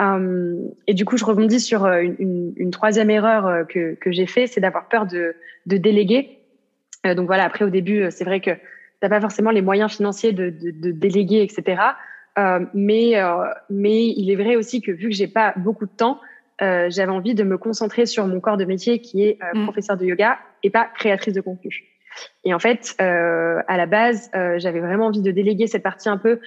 et du coup, je rebondis sur une, une, une troisième erreur que, que j'ai fait, c'est d'avoir peur de, de déléguer. donc voilà, après au début, c'est vrai que t'as pas forcément les moyens financiers de, de, de déléguer, etc. Euh, mais euh, mais il est vrai aussi que vu que j'ai pas beaucoup de temps, euh, j'avais envie de me concentrer sur mon corps de métier qui est euh, mm. professeur de yoga et pas créatrice de contenu. Et en fait, euh, à la base, j'avais vraiment envie de déléguer cette partie un peu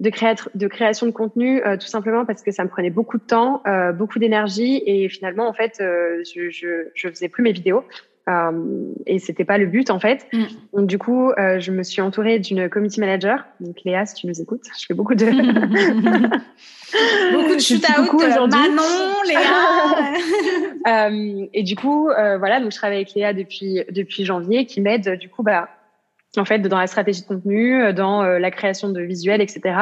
de, de création de contenu, tout simplement parce que ça me prenait beaucoup de temps, beaucoup d'énergie, et finalement, en fait, je, je, je faisais plus mes vidéos. Euh, et c'était pas le but en fait. Mm. Donc du coup, euh, je me suis entourée d'une committee manager. Donc Léa, si tu nous écoutes, je fais beaucoup de beaucoup de shoot out. Euh, Manon, Léa. euh, et du coup, euh, voilà, donc je travaille avec Léa depuis depuis janvier, qui m'aide du coup, bah, en fait, dans la stratégie de contenu, dans la création de visuels, etc.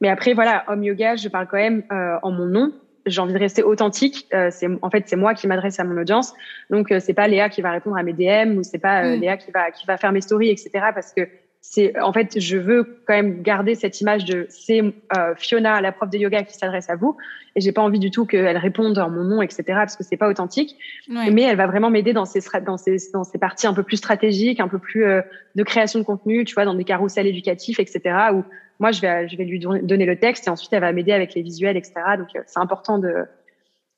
Mais après, voilà, Home Yoga, je parle quand même en mon nom j'ai envie de rester authentique. Euh, c'est en fait c'est moi qui m'adresse à mon audience, donc euh, c'est pas Léa qui va répondre à mes DM ou c'est pas euh, mm. Léa qui va qui va faire mes stories, etc. Parce que c'est en fait je veux quand même garder cette image de c'est euh, Fiona, la prof de yoga, qui s'adresse à vous, et j'ai pas envie du tout qu'elle réponde en mon nom, etc. Parce que c'est pas authentique. Mais elle va vraiment m'aider dans ces dans ces dans ces parties un peu plus stratégiques, un peu plus de création de contenu, tu vois, dans des carousels éducatifs, etc. Où moi, je vais, je vais lui donner le texte et ensuite, elle va m'aider avec les visuels, etc. Donc, euh, c'est important de,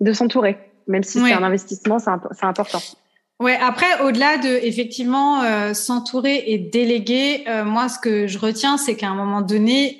de s'entourer. Même si c'est un investissement, c'est important. Ouais, après, au-delà de effectivement euh, s'entourer et déléguer, euh, moi, ce que je retiens, c'est qu'à un moment donné,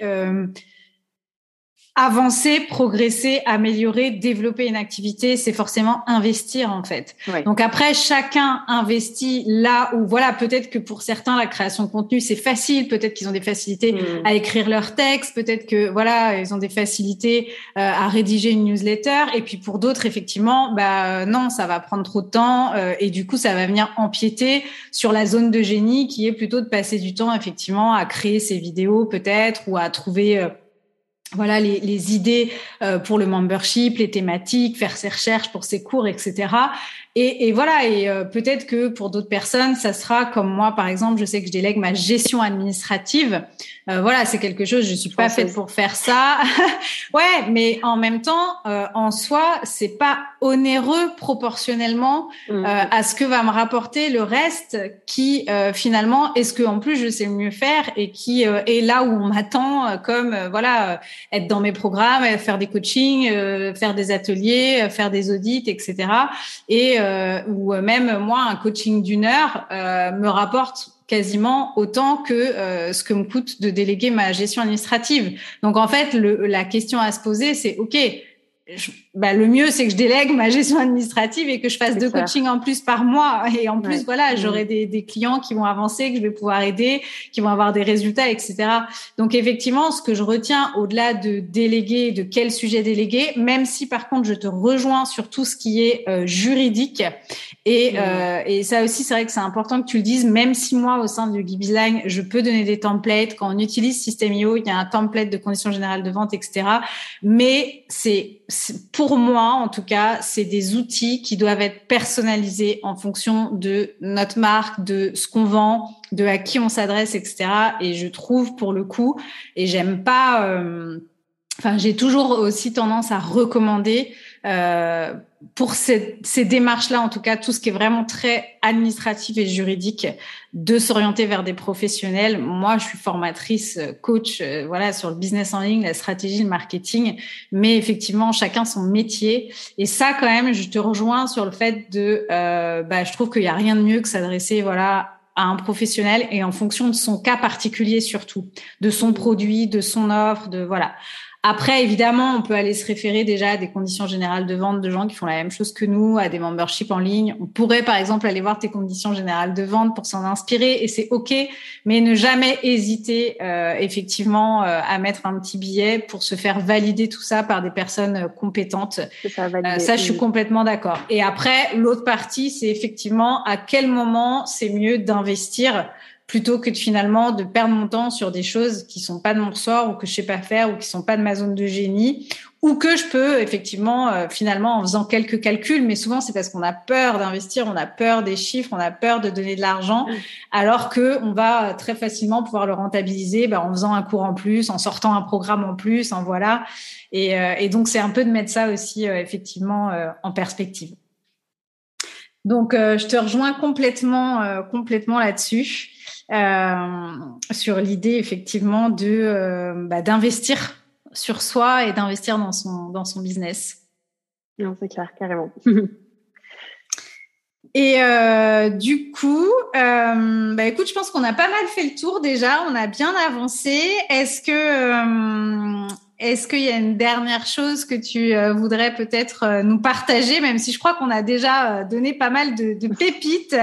avancer, progresser, améliorer, développer une activité, c'est forcément investir en fait. Donc après, chacun investit là où voilà, peut-être que pour certains la création de contenu c'est facile, peut-être qu'ils ont des facilités mm. à écrire leur texte, peut-être que voilà, ils ont des facilités euh, à rédiger une newsletter, et puis pour d'autres effectivement, bah non, ça va prendre trop de temps euh, et du coup ça va venir empiéter sur la zone de génie qui est plutôt de passer du temps effectivement à créer ses vidéos peut-être ou à trouver euh, voilà les, idées euh, pour le membership, les thématiques, faire ses recherches pour ses cours, etc. Et, et voilà, et euh, peut-être que pour d'autres personnes, ça sera comme moi, par exemple, je sais que je délègue ma gestion administrative. Euh, voilà, c'est quelque chose, je suis pas faite pour faire ça. ouais, mais en même temps, euh, en soi, c'est pas onéreux proportionnellement mmh. à ce que va me rapporter le reste, qui finalement est ce que en plus je sais mieux faire et qui est là où on m'attend, comme voilà, être dans mes programmes, faire des coachings, faire des ateliers, faire des audits, etc. Et euh, ou même moi, un coaching d'une heure euh, me rapporte quasiment autant que euh, ce que me coûte de déléguer ma gestion administrative. Donc en fait, la question à se poser, c'est OK, bah, le mieux, c'est que je délègue ma gestion administrative et que je fasse deux coachings en plus par mois. Et en plus, voilà, j'aurai des, des, clients qui vont avancer, que je vais pouvoir aider, qui vont avoir des résultats, etc. Donc, effectivement, ce que je retiens au-delà de déléguer, de quel sujet déléguer, même si par contre, je te rejoins sur tout ce qui est euh, juridique. Et, euh, et ça aussi, c'est vrai que c'est important que tu le dises, même si moi, au sein du Gibi's je peux donner des templates. Quand on utilise System.io, il y a un template de conditions générales de vente, etc. Mais c'est pour moi, en tout cas, c'est des outils qui doivent être personnalisés en fonction de notre marque, de ce qu'on vend, de à qui on s'adresse, etc. Et je trouve, pour le coup, et j'aime pas. Euh, enfin, j'ai toujours aussi tendance à recommander euh, pour ces, ces démarches-là, en tout cas, tout ce qui est vraiment très administratif et juridique, de s'orienter vers des professionnels. Moi, je suis formatrice, coach, euh, voilà, sur le business en ligne, la stratégie, le marketing, mais effectivement, chacun son métier. Et ça, quand même, je te rejoins sur le fait de, euh, bah, je trouve qu'il y a rien de mieux que s'adresser, voilà, à un professionnel et en fonction de son cas particulier surtout, de son produit, de son offre, de voilà. Après, évidemment, on peut aller se référer déjà à des conditions générales de vente de gens qui font la même chose que nous, à des memberships en ligne. On pourrait, par exemple, aller voir tes conditions générales de vente pour s'en inspirer et c'est OK, mais ne jamais hésiter euh, effectivement euh, à mettre un petit billet pour se faire valider tout ça par des personnes euh, compétentes. Ça, ça, je suis complètement d'accord. Et après, l'autre partie, c'est effectivement à quel moment c'est mieux d'investir plutôt que de, finalement de perdre mon temps sur des choses qui sont pas de mon ressort ou que je sais pas faire ou qui sont pas de ma zone de génie ou que je peux effectivement euh, finalement en faisant quelques calculs mais souvent c'est parce qu'on a peur d'investir on a peur des chiffres on a peur de donner de l'argent mm. alors que on va très facilement pouvoir le rentabiliser bah, en faisant un cours en plus en sortant un programme en plus en voilà. Et, euh, et donc c'est un peu de mettre ça aussi euh, effectivement en perspective. Donc je te rejoins complètement complètement là-dessus sur l'idée effectivement de euh, bah, d'investir sur soi et d'investir dans son dans son business. Non, c'est clair, carrément. Et euh, du coup, euh, bah écoute, je pense qu'on a pas mal fait le tour déjà, on a bien avancé. Est-ce que euh, est-ce qu'il y a une dernière chose que tu voudrais peut-être nous partager, même si je crois qu'on a déjà donné pas mal de, de pépites?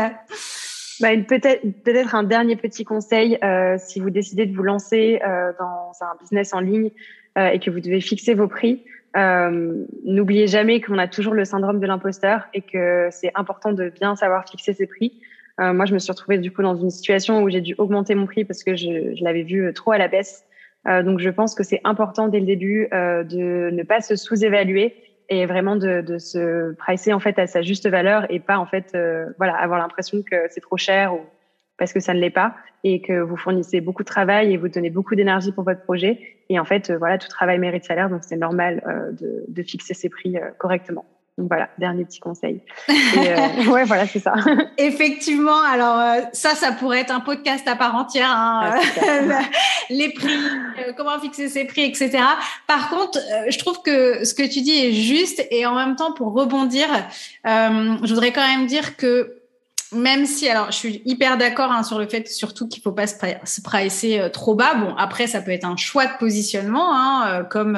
Bah, peut-être peut-être un dernier petit conseil euh, si vous décidez de vous lancer euh, dans un business en ligne euh, et que vous devez fixer vos prix. Euh, n'oubliez jamais qu'on a toujours le syndrome de l'imposteur et que c'est important de bien savoir fixer ses prix. Euh, moi, je me suis retrouvée du coup dans une situation où j'ai dû augmenter mon prix parce que je, je l'avais vu trop à la baisse. donc, je pense que c'est important dès le début de ne pas se sous-évaluer et vraiment de, se pricer en fait à sa juste valeur et pas en fait euh, voilà avoir l'impression que c'est trop cher ou parce que ça ne l'est pas et que vous fournissez beaucoup de travail et vous donnez beaucoup d'énergie pour votre projet et en fait euh, voilà tout travail mérite salaire donc c'est normal euh, de, de, fixer ses prix correctement. Donc voilà, dernier petit conseil. Euh, ouais, voilà, c'est ça. Effectivement, alors euh, ça, ça pourrait être un podcast à part entière. Hein, ah, les prix, euh, comment fixer ses prix, etc. Par contre, je trouve que ce que tu dis est juste et en même temps, pour rebondir, je voudrais quand même dire que même si, alors, je suis hyper d'accord hein, sur le fait surtout qu'il faut pas se, se pricer trop bas. Bon, après, ça peut être un choix de positionnement, hein, comme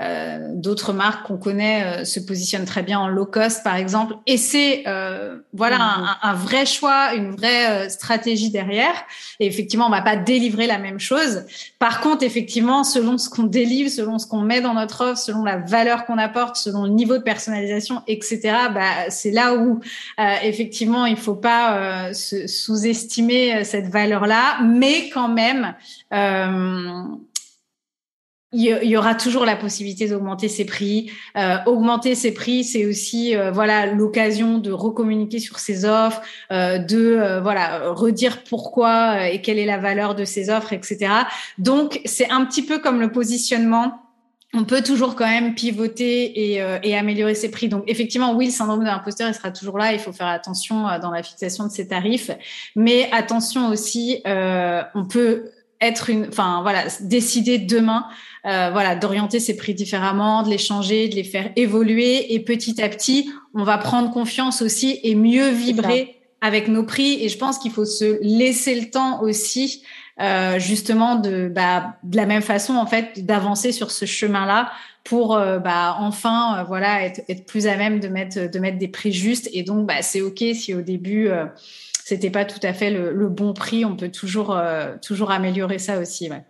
euh, d'autres marques qu'on connaît euh, se positionnent très bien en low cost, par exemple. Et c'est euh, voilà mm-hmm. un, un, vrai choix, une vraie stratégie derrière. Et effectivement, on va pas délivrer la même chose. Par contre, effectivement, selon ce qu'on délivre, selon ce qu'on met dans notre offre, selon la valeur qu'on apporte, selon le niveau de personnalisation, etc. Bah, c'est là où effectivement, il faut pas sous-estimer cette valeur-là, mais quand même il y aura toujours la possibilité d'augmenter ses prix. Euh, augmenter ses prix, c'est aussi euh, voilà l'occasion de recommuniquer sur ses offres, euh, de euh, voilà redire pourquoi euh, et quelle est la valeur de ses offres, etc. Donc c'est un petit peu comme le positionnement. On peut toujours quand même pivoter et, et améliorer ses prix. Donc effectivement, oui, le syndrome de l'imposteur, il sera toujours là. Il faut faire attention dans la fixation de ses tarifs, mais attention aussi, on peut être une, enfin voilà, décider demain euh, voilà, d'orienter ses prix différemment, de les changer, de les faire évoluer. Et petit à petit, on va prendre confiance aussi et mieux vibrer avec nos prix. Et je pense qu'il faut se laisser le temps aussi, euh, justement, de, bah, de la même façon, en fait, d'avancer sur ce chemin-là pour euh, bah, enfin, euh, voilà, être, être, plus à même de mettre, de mettre des prix justes. Et donc, bah, c'est ok si au début c'était pas tout à fait le, le, bon prix. On peut toujours, toujours améliorer ça aussi. Ouais.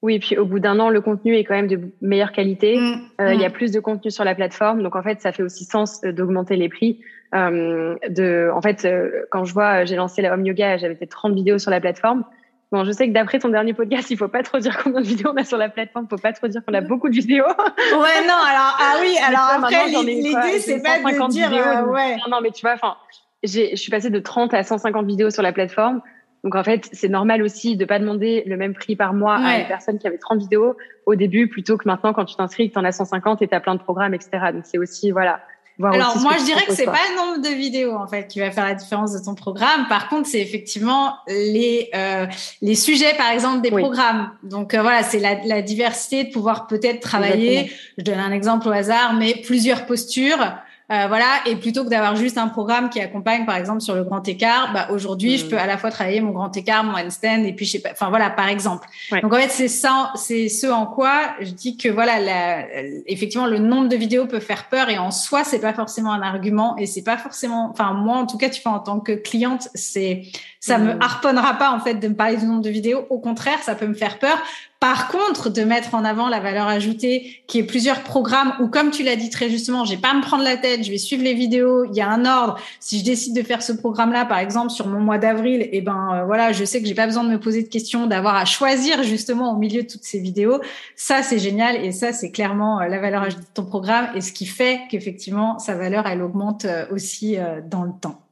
Oui, et puis au bout d'un an, le contenu est quand même de meilleure qualité. Mm, euh, il y a mm. plus de contenu sur la plateforme, donc en fait, ça fait aussi sens d'augmenter les prix. Euh, de, en fait, euh, quand je vois, j'ai lancé la home yoga, j'avais fait 30 vidéos sur la plateforme. Bon, je sais que d'après ton dernier podcast, il faut pas trop dire combien de vidéos on a sur la plateforme, il faut pas trop dire qu'on a beaucoup de vidéos. ouais, non, alors ah oui, alors après l'idée c'est pas de dire ouais. Non, non, mais tu vois, enfin, je suis passée de 30 à 150 vidéos sur la plateforme. Donc en fait, c'est normal aussi de pas demander le même prix par mois à une personne qui avait 30 vidéos au début plutôt que maintenant quand tu t'inscris, que tu en as 150 et tu as plein de programmes, etc. Donc c'est aussi, voilà. Voir Alors moi, je dirais que c'est pas le nombre de vidéos en fait qui va faire la différence de ton programme. Par contre, c'est effectivement les euh, les sujets, par exemple, des programmes. Donc euh, voilà, c'est la, la, diversité de pouvoir peut-être travailler. Je donne un exemple au hasard, mais plusieurs postures Euh, voilà, et plutôt que d'avoir juste un programme qui accompagne, par exemple, sur le grand écart, bah, aujourd'hui, je mm. peux à la fois travailler mon grand écart, mon handstand, et puis je sais pas, enfin voilà, par exemple. Donc en fait, c'est ça, c'est ce en quoi je dis que voilà, la, effectivement, le nombre de vidéos peut faire peur, et en soi, c'est pas forcément un argument, et c'est pas forcément, enfin moi, en tout cas, tu vois, en tant que cliente, c'est ça me mm. harponnera pas en fait de me parler du nombre de vidéos. Au contraire, ça peut me faire peur. Par contre, de mettre en avant la valeur ajoutée, qui est plusieurs programmes où, comme tu l'as dit très justement, j'ai pas à me prendre la tête, je vais suivre les vidéos, il y a un ordre. Si je décide de faire ce programme-là, par exemple, sur mon mois d'avril, et eh ben euh, voilà, je sais que j'ai pas besoin de me poser de questions, d'avoir à choisir justement au milieu de toutes ces vidéos. Ça, c'est génial et ça, c'est clairement euh, la valeur ajoutée de ton programme et ce qui fait qu'effectivement sa valeur, elle augmente euh, aussi dans le temps.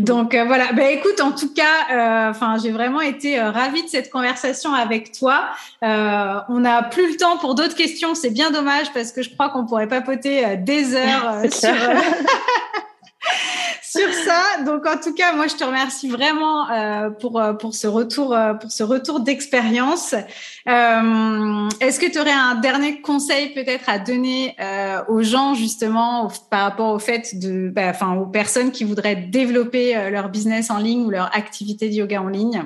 Donc euh, voilà, ben écoute, en tout cas, euh, enfin j'ai vraiment été euh, ravie de cette conversation avec toi. on n'a plus le temps pour d'autres questions, c'est bien dommage parce que je crois qu'on pourrait papoter des heures sur sur ça. Donc en tout cas, moi je te remercie vraiment euh, pour euh, pour ce retour euh, pour ce retour d'expérience. Est-ce que tu aurais un dernier conseil peut-être à donner aux gens justement par rapport au fait de bah, enfin aux personnes qui voudraient développer leur business en ligne ou leur activité de yoga en ligne?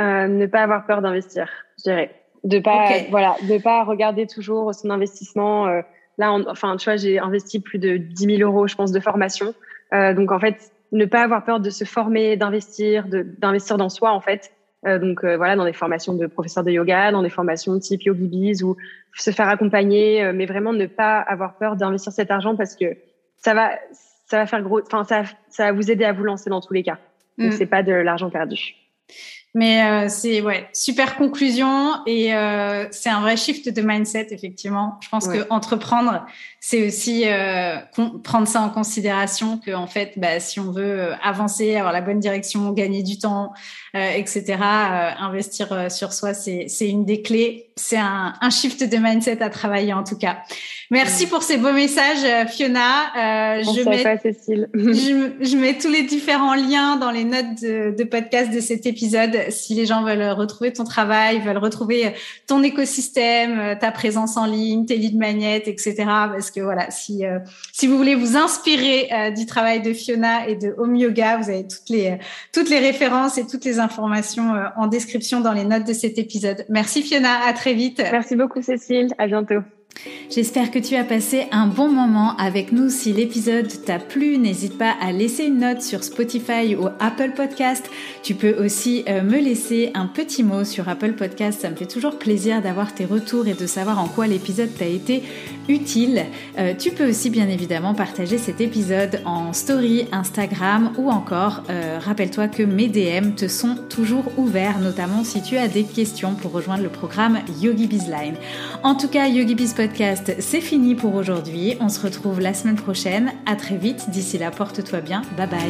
Ne pas avoir peur d'investir, je dirais. De pas voilà, de pas regarder toujours son investissement Là, enfin, tu vois, j'ai investi plus de 10 000 euros, je pense, de formation. Euh, donc en fait, ne pas avoir peur de se former, d'investir, d'investir dans soi en fait. Euh, donc euh, voilà, dans des formations de professeurs de yoga, dans des formations type YogiBiz ou se faire accompagner, mais vraiment ne pas avoir peur d'investir cet argent parce que ça va, ça va faire gros, enfin ça, ça va vous aider à vous lancer dans tous les cas. Donc mm. c'est pas de l'argent perdu. Mais euh, c'est ouais, super conclusion et euh, c'est un vrai shift de mindset effectivement. Je pense que entreprendre, c'est aussi euh, prendre ça en considération que en fait, bah, si on veut euh, avancer, avoir la bonne direction, gagner du temps, euh, etc., investir sur soi, c'est c'est une des clés. C'est un, un shift de mindset à travailler en tout cas. Merci pour ces beaux messages, Fiona. je mets, Cécile. je, je, mets tous les différents liens dans les notes de, de podcast de cet épisode si les gens veulent retrouver ton travail, veulent retrouver ton écosystème, ta présence en ligne, tes leads magnets, etc. Parce que voilà, si euh, si vous voulez vous inspirer euh, du travail de Fiona et de Home Yoga, vous avez toutes les toutes les références et toutes les informations euh, en description dans les notes de cet épisode. Merci Fiona, à très vite. Merci beaucoup Cécile, à bientôt. J'espère que tu as passé un bon moment avec nous. Si l'épisode t'a plu, n'hésite pas à laisser une note sur Spotify ou Apple Podcast. Tu peux aussi euh, me laisser un petit mot sur Apple Podcast. Ça me fait toujours plaisir d'avoir tes retours et de savoir en quoi l'épisode t'a été utile. Euh, tu peux aussi bien évidemment partager cet épisode en story Instagram ou encore euh, rappelle-toi que mes DM te sont toujours ouverts, notamment si tu as des questions pour rejoindre le programme Yogi Bizline. En tout cas, Yogi Biz Podcast, c'est fini pour aujourd'hui. On se retrouve la semaine prochaine. À très vite. D'ici là, porte-toi bien. Bye bye.